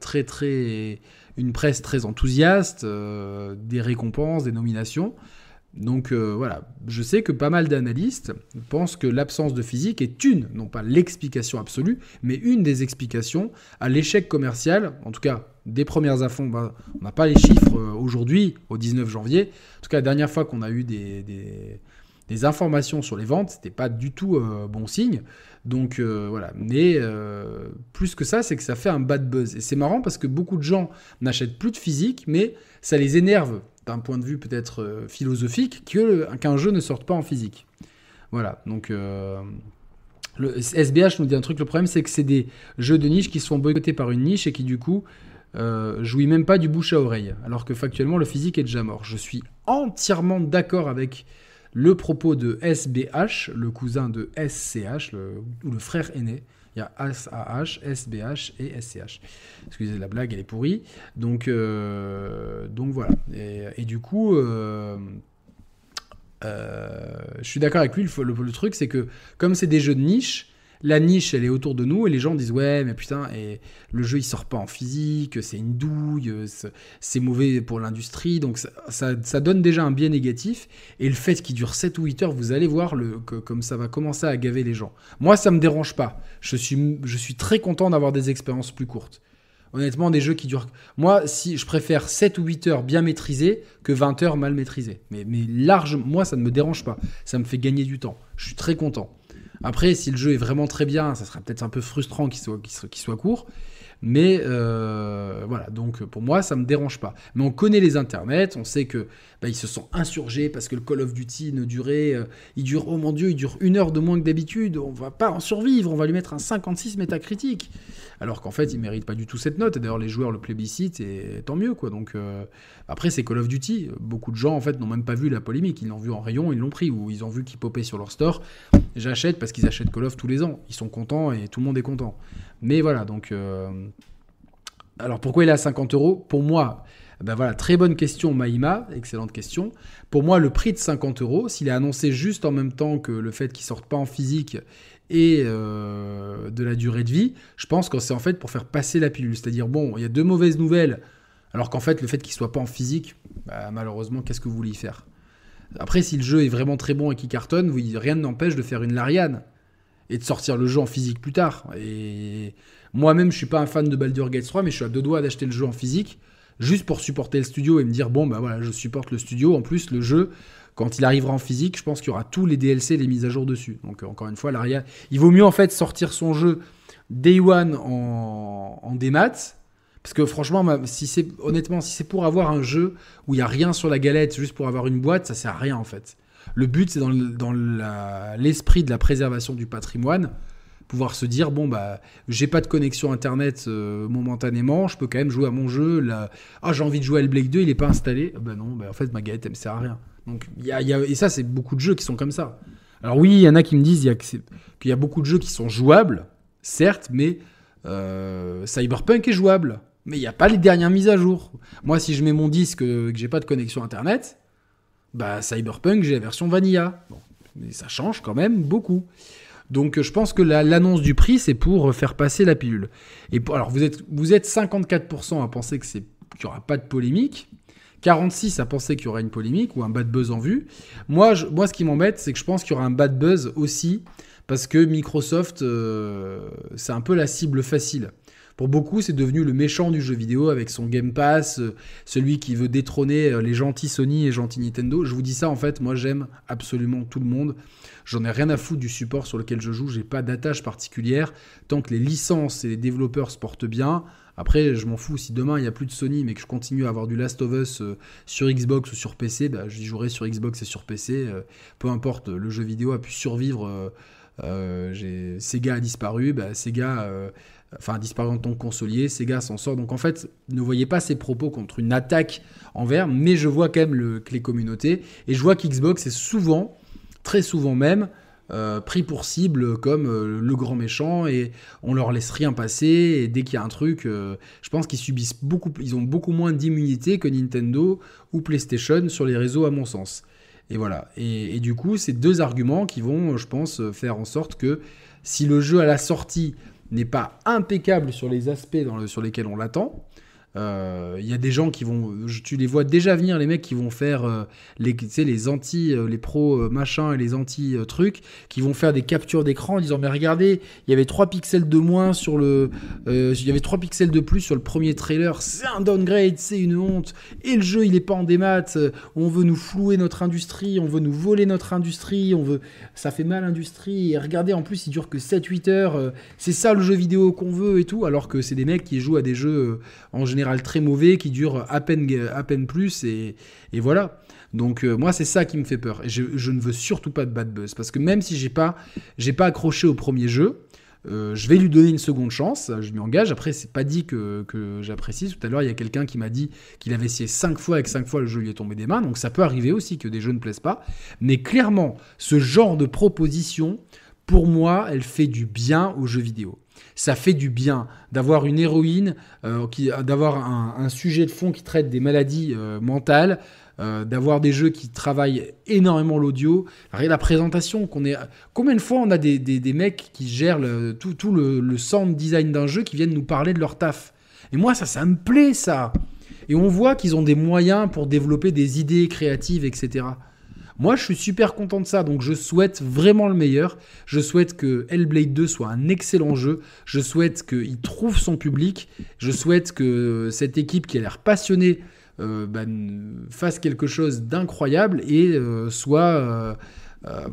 très très une presse très enthousiaste, euh, des récompenses, des nominations. Donc euh, voilà, je sais que pas mal d'analystes pensent que l'absence de physique est une, non pas l'explication absolue, mais une des explications à l'échec commercial, en tout cas des premières infos, bah, on n'a pas les chiffres euh, aujourd'hui, au 19 janvier, en tout cas la dernière fois qu'on a eu des, informations sur les ventes, c'était pas du tout bon signe. Donc euh, voilà. Mais euh, plus que ça, c'est que ça fait un bad buzz. Et c'est marrant parce que beaucoup de gens n'achètent plus de physique, mais ça les énerve d'un point de vue peut-être euh, philosophique qu'un jeu ne sorte pas en physique. Voilà. Donc SBH nous dit un truc. Le problème, c'est que c'est des jeux de niche qui sont boycottés par une niche et qui du coup jouissent même pas du bouche à oreille, alors que factuellement le physique est déjà mort. Je suis entièrement d'accord avec le propos de SBH, le cousin de SCH, ou le frère aîné. Il y a SAH, SBH et SCH. Excusez la blague, elle est pourrie. Donc, euh, donc voilà. Et, du coup, euh, euh, je suis d'accord avec lui. le truc, c'est que comme c'est des jeux de niche, la niche, elle est autour de nous et les gens disent ouais, mais putain, et le jeu il sort pas en physique, c'est une douille, c'est mauvais pour l'industrie, donc ça, donne déjà un biais négatif. Et le fait qu'il dure 7 ou 8 heures, vous allez voir le, que, comme ça va commencer à gaver les gens. Moi, ça me dérange pas. Je suis, je suis très content d'avoir des expériences plus courtes. Honnêtement, des jeux qui durent. Moi, si je préfère 7 ou 8 heures bien maîtrisées que 20 heures mal maîtrisées. Mais, mais large, moi, ça ne me dérange pas. Ça me fait gagner du temps. Je suis très content. Après, si le jeu est vraiment très bien, ça sera peut-être un peu frustrant qu'il soit, court. Mais euh, voilà, donc pour moi, ça ne me dérange pas. Mais on connaît les internets, on sait que bah, ils se sont insurgés parce que le Call of Duty ne durait, euh, il dure, oh mon dieu, il dure une heure de moins que d'habitude. On va pas en survivre, on va lui mettre un 56 métacritique alors qu'en fait, il mérite pas du tout cette note. Et d'ailleurs, les joueurs le plébiscitent et tant mieux, quoi. Donc, euh, après, c'est Call of Duty. Beaucoup de gens, en fait, n'ont même pas vu la polémique. Ils l'ont vu en rayon, ils l'ont pris, ou ils ont vu qu'il popait sur leur store. J'achète parce qu'ils achètent Call of tous les ans. Ils sont contents et tout le monde est content. Mais voilà, donc. Euh, alors, pourquoi il est à 50 euros? Pour moi. Ben voilà, très bonne question, Maïma, excellente question. Pour moi, le prix de 50 euros, s'il est annoncé juste en même temps que le fait qu'il sorte pas en physique et euh, de la durée de vie, je pense que c'est en fait pour faire passer la pilule. C'est-à-dire, bon, il y a deux mauvaises nouvelles, alors qu'en fait, le fait qu'il soit pas en physique, bah, malheureusement, qu'est-ce que vous voulez y faire? Après, si le jeu est vraiment très bon et qu'il cartonne, rien ne n'empêche de faire une Lariane et de sortir le jeu en physique plus tard. Et moi-même, je suis pas un fan de Baldur's Gate 3, mais je suis à deux doigts d'acheter le jeu en physique, juste pour supporter le studio et me dire, bon, bah voilà, je supporte le studio. En plus, le jeu, quand il arrivera en physique, je pense qu'il y aura tous les DLC, les mises à jour dessus. Donc euh, encore une fois, il vaut mieux en fait sortir son jeu Day One en, en démat. Parce que franchement, si c'est honnêtement, si c'est pour avoir un jeu où il n'y a rien sur la galette, juste pour avoir une boîte, ça sert à rien en fait. Le but, c'est dans, l'esprit de la préservation du patrimoine, pouvoir se dire bon bah j'ai pas de connexion internet euh, momentanément, je peux quand même jouer à mon jeu. Ah j'ai envie de jouer à Blake 2, il est pas installé. Ben non, bah, en fait ma galette elle me sert à rien. Donc, y a, et ça, c'est beaucoup de jeux qui sont comme ça. Alors oui, il y en a qui me disent qu'il y a beaucoup de jeux qui sont jouables, certes, mais euh, Cyberpunk est jouable. Mais il n'y a pas les dernières mises à jour. Moi, si je mets mon disque que j'ai pas de connexion Internet, bah Cyberpunk, j'ai la version Vanilla. Mais ça change quand même beaucoup. Donc je pense que l'annonce du prix, c'est pour faire passer la pilule. Et alors vous êtes, vous êtes 54% à penser que qu'il n'y aura pas de polémique. 46 à penser qu'il y aura une polémique ou un bad buzz en vue. Moi, moi ce qui m'embête, c'est que je pense qu'il y aura un bad buzz aussi parce que Microsoft, euh, c'est un peu la cible facile. Pour beaucoup, c'est devenu le méchant du jeu vidéo avec son Game Pass, euh, celui qui veut détrôner euh, les gentils Sony et gentils Nintendo. Je vous dis ça, en fait, moi j'aime absolument tout le monde. J'en ai rien à foutre du support sur lequel je joue, j'ai pas d'attache particulière. Tant que les licences et les développeurs se portent bien, après, je m'en fous si demain il n'y a plus de Sony, mais que je continue à avoir du Last of Us euh, sur Xbox ou sur PC, bah, j'y jouerai sur Xbox et sur PC. Peu importe, le jeu vidéo a pu survivre. Sega a disparu, bah, Sega enfin disparu en tant que consolier, Sega s'en sort. Donc en fait, ne voyez pas ces propos contre une attaque envers, mais je vois quand même le, que les communautés, et je vois qu'Xbox est souvent, très souvent même, euh, pris pour cible comme euh, le grand méchant et on leur laisse rien passer et dès qu'il y a un truc, euh, je pense qu'ils subissent beaucoup, ils ont beaucoup moins d'immunité que Nintendo ou PlayStation sur les réseaux à mon sens. Et voilà. Et, et du coup, c'est deux arguments qui vont, je pense, faire en sorte que si le jeu à la sortie n'est pas impeccable sur les aspects sur lesquels on l'attend, il euh, y a des gens qui vont, tu les vois déjà venir, les mecs qui vont faire euh, les, les anti, euh, les pros machin et les anti trucs, qui vont faire des captures d'écran en disant mais regardez, il y avait 3 pixels de moins sur le, il y avait 3 pixels de plus sur le premier trailer, c'est un downgrade, c'est une honte, et le jeu il est pas en démat, on veut nous flouer notre industrie, on veut nous voler notre industrie, on veut, ça fait mal l'industrie, et regardez en plus il dure que 7-8 heures, c'est ça le jeu vidéo qu'on veut et tout, alors que c'est des mecs qui jouent à des jeux en général très mauvais qui dure à peine, à peine plus et, voilà. Donc euh, moi c'est ça qui me fait peur. Et je, ne veux surtout pas de bad buzz parce que même si j'ai pas j'ai pas accroché au premier jeu, euh, je vais lui donner une seconde chance, je m'y engage. Après, c'est pas dit que, que j'apprécie. Tout à l'heure, il y a quelqu'un qui m'a dit qu'il avait essayé 5 fois et que 5 fois le jeu lui est tombé des mains. Donc ça peut arriver aussi que des jeux ne plaisent pas. Mais clairement, ce genre de proposition, pour moi, elle fait du bien aux jeux vidéo ça fait du bien d'avoir une héroïne, euh, d'avoir un, sujet de fond qui traite des maladies euh, mentales, euh, d'avoir des jeux qui travaillent énormément l'audio. La présentation, qu'on est... combien de fois on a des, mecs qui gèrent tout, le, le sound design d'un jeu qui viennent nous parler de leur taf. Et moi, ça, ça me plaît, ça. Et on voit qu'ils ont des moyens pour développer des idées créatives, etc. Moi, je suis super content de ça, donc je souhaite vraiment le meilleur. Je souhaite que Hellblade 2 soit un excellent jeu. Je souhaite qu'il trouve son public. Je souhaite que cette équipe qui a l'air passionnée euh, bah, fasse quelque chose d'incroyable et euh, soit, euh,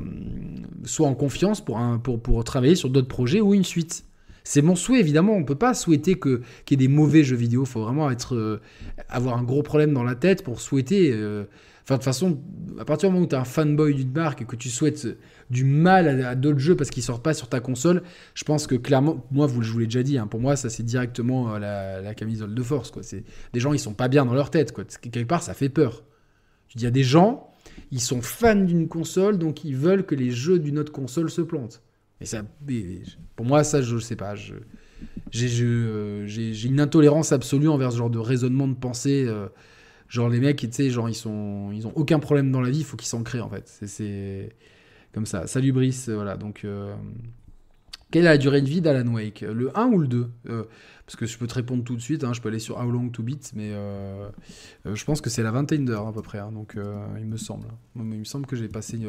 soit en confiance pour, pour travailler sur d'autres projets ou une suite. C'est mon souhait, évidemment. On ne peut pas souhaiter qu'il y ait des mauvais jeux vidéo. Il faut vraiment être, avoir un gros problème dans la tête pour souhaiter de toute façon, à partir du moment où tu es un fanboy d'une marque et que tu souhaites du mal à, d'autres jeux parce qu'ils sortent pas sur ta console, je pense que clairement, moi, vous, je vous l'ai déjà dit, hein, pour moi, ça c'est directement euh, la, camisole de force. Des gens, ils sont pas bien dans leur tête. Quoi. Quelque part, ça fait peur. Je dis, il y a des gens, ils sont fans d'une console, donc ils veulent que les jeux d'une autre console se plantent. Et ça, pour moi, ça, je ne sais pas. Euh, j'ai, une intolérance absolue envers ce genre de raisonnement de pensée. Euh, Genre les mecs, tu sais, genre ils sont, ils ont aucun problème dans la vie, il faut qu'ils s'en créent en fait. C'est comme ça. Salut Brice, voilà. Donc, euh, quelle est la durée de vie d'Alan Wake? Le 1 ou le 2 euh, Parce que je peux te répondre tout de suite. Hein, je peux aller sur How Long to Beat, mais euh, je pense que c'est la 21 heures à peu près. Hein, donc, il me semble. Il me semble que j'ai passé.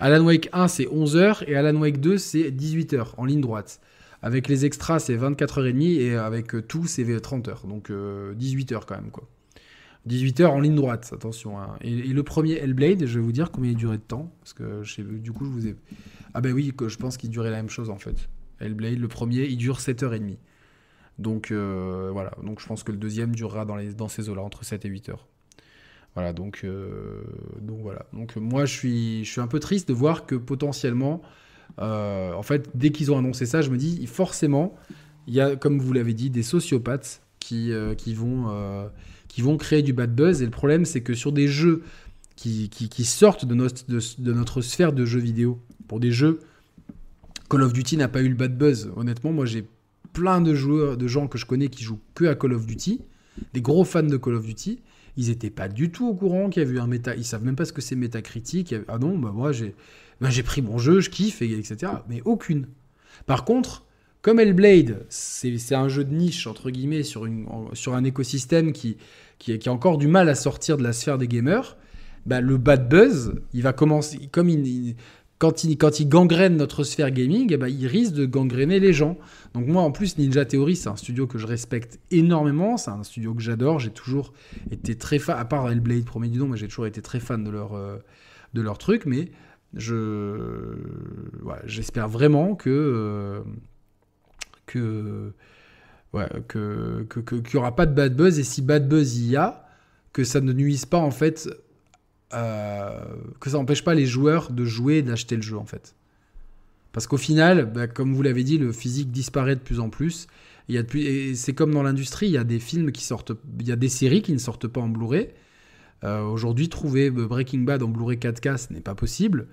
Alan Wake 1, c'est 11 heures et Alan Wake 2, c'est 18 heures en ligne droite. Avec les extras, c'est 24h30 et avec tout, c'est 30 heures. Donc 18 heures quand même, quoi. 18h en ligne droite, attention. Hein. Et, le premier Hellblade, je vais vous dire combien il durait de temps. Parce que du coup, je vous ai. Ah ben oui, je pense qu'il durait la même chose en fait. Hellblade, le premier, il dure 7h30. Donc euh, voilà, donc je pense que le deuxième durera dans, ces eaux-là, entre 7 et 8 heures. Voilà, donc, euh, donc voilà. Donc moi, je suis, je suis un peu triste de voir que potentiellement, euh, en fait, dès qu'ils ont annoncé ça, je me dis, forcément, il y a, comme vous l'avez dit, des sociopathes qui, qui vont qui vont créer du bad buzz. Et le problème, c'est que sur des jeux qui, sortent de notre, de, notre sphère de jeux vidéo, pour des jeux, Call of Duty n'a pas eu le bad buzz. Honnêtement, moi j'ai plein de joueurs, de gens que je connais qui jouent que à Call of Duty, des gros fans de Call of Duty. Ils n'étaient pas du tout au courant qu'il y avait eu un méta. Ils savent même pas ce que c'est métacritique. Ah non, bah moi j'ai, bah, j'ai pris mon jeu, je kiffe, etc. Mais aucune. Par contre, comme Hellblade, c'est un jeu de niche, entre guillemets, sur, un écosystème qui, a encore du mal à sortir de la sphère des gamers, bah, le bad buzz, il va commencer, comme quand, il, gangrène notre sphère gaming, bah, il risque de gangréner les gens. Donc moi, en plus, Ninja Theory, c'est un studio que je respecte énormément, c'est un studio que j'adore, j'ai toujours été très fan, à part Hellblade, premier du nom, mais j'ai toujours été très fan de leur, euh, de leur truc, mais je j'espère vraiment que... Euh, que ouais, que qu'il n'y aura pas de bad buzz et si bad buzz il y a, que ça ne nuise pas en fait, que ça n'empêche pas les joueurs de jouer et d'acheter le jeu en fait. Parce qu'au final, bah, comme vous l'avez dit, le physique disparaît de plus en plus. Il y a c'est comme dans l'industrie, il y a des films qui sortent, il y a des séries qui ne sortent pas en Blu-ray. Euh, Aujourd'hui, trouver Breaking Bad en Blu-ray 4K, ce n'est pas possible.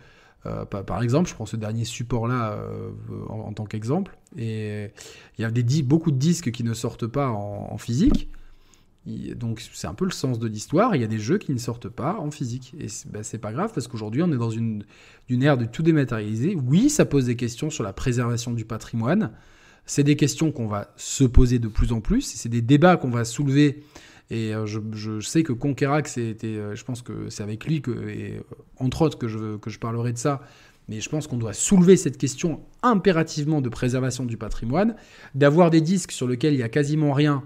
Euh, par exemple, je prends ce dernier support-là euh, en, tant qu'exemple. Et il y a des, beaucoup de disques qui ne sortent pas en, physique. Donc c'est un peu le sens de l'histoire. Il y a des jeux qui ne sortent pas en physique. Et c'est ben, pas grave parce qu'aujourd'hui on est dans une, une ère de tout dématérialisé. Oui, ça pose des questions sur la préservation du patrimoine. C'est des questions qu'on va se poser de plus en plus. C'est des débats qu'on va soulever. Et euh, je, sais que Conquerac, c'était, euh, je pense que c'est avec lui, que, euh, entre autres, que je, que je parlerai de ça. Mais je pense qu'on doit soulever cette question impérativement de préservation du patrimoine, d'avoir des disques sur lesquels il n'y a quasiment rien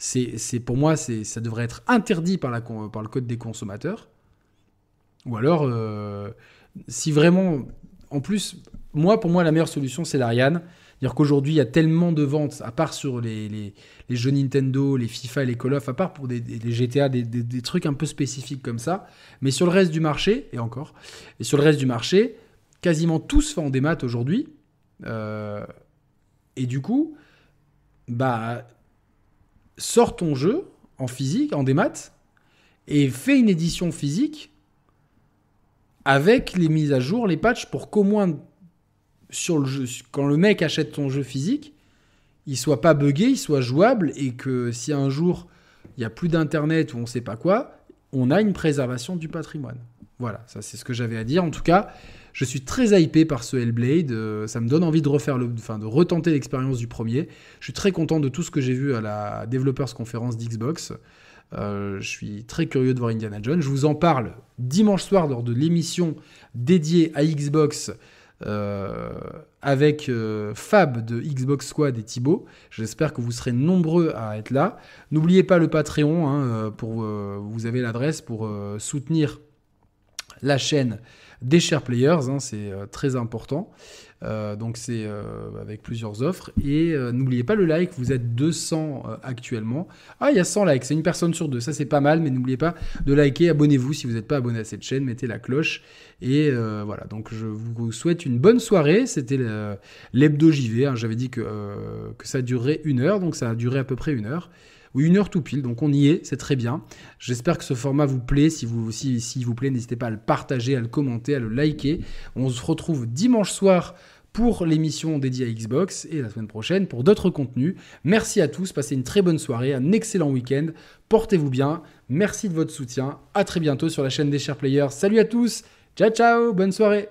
c'est pour moi, ça devrait être interdit par, la, par le code des consommateurs. Ou alors, si vraiment, en plus, moi, pour moi, la meilleure solution, c'est l'Ariane. C'est-à-dire qu'aujourd'hui, il y a tellement de ventes, à part sur les, les, les, jeux Nintendo, les FIFA et les Call of, à part pour des, des GTA, des, des, trucs un peu spécifiques comme ça. Mais sur le reste du marché, et encore, et sur le reste du marché, quasiment tout se fait en démat aujourd'hui. Euh, et du coup, bah, sors ton jeu en physique, en démat, et fais une édition physique avec les mises à jour, les patchs, pour qu'au moins quand le mec achète ton jeu physique, il soit pas buggé, il soit jouable, et que si un jour il y a plus d'internet ou on sait pas quoi, on a une préservation du patrimoine. Voilà, ça c'est ce que j'avais à dire. En tout cas, je suis très hypé par ce Hellblade. Euh, ça me donne envie de refaire le, enfin, de retenter l'expérience du premier. Je suis très content de tout ce que j'ai vu à la Developers Conference d'Xbox. Euh, je suis très curieux de voir Indiana Jones. Je vous en parle dimanche soir lors de l'émission dédiée à Xbox euh, avec Fab de Xbox Squad et Thibaut. J'espère que vous serez nombreux à être là. N'oubliez pas le Patreon. Hein, pour, vous avez l'adresse pour soutenir la chaîne des chers players, hein, c'est euh, très important. Euh, donc c'est euh, avec plusieurs offres. Et n'oubliez pas le like, vous êtes 200 actuellement. Ah, il y a 100 likes, c'est une personne sur deux, ça c'est pas mal, mais n'oubliez pas de liker, abonnez-vous si vous n'êtes pas abonné à cette chaîne, mettez la cloche. Et voilà, donc je vous souhaite une bonne soirée. C'était l'hebdo JV, hein. j'avais dit que, ça durait une heure, donc ça a duré à peu près une heure une heure tout pile. Donc on y est, c'est très bien. J'espère que ce format vous plaît. Si vous, si, plaît, n'hésitez pas à le partager, à le commenter, à le liker. On se retrouve dimanche soir pour l'émission dédiée à Xbox et la semaine prochaine pour d'autres contenus. Merci à tous, passez une très bonne soirée, un excellent week-end, portez-vous bien, merci de votre soutien, à très bientôt sur la chaîne des chers players. Salut à tous, ciao ciao, bonne soirée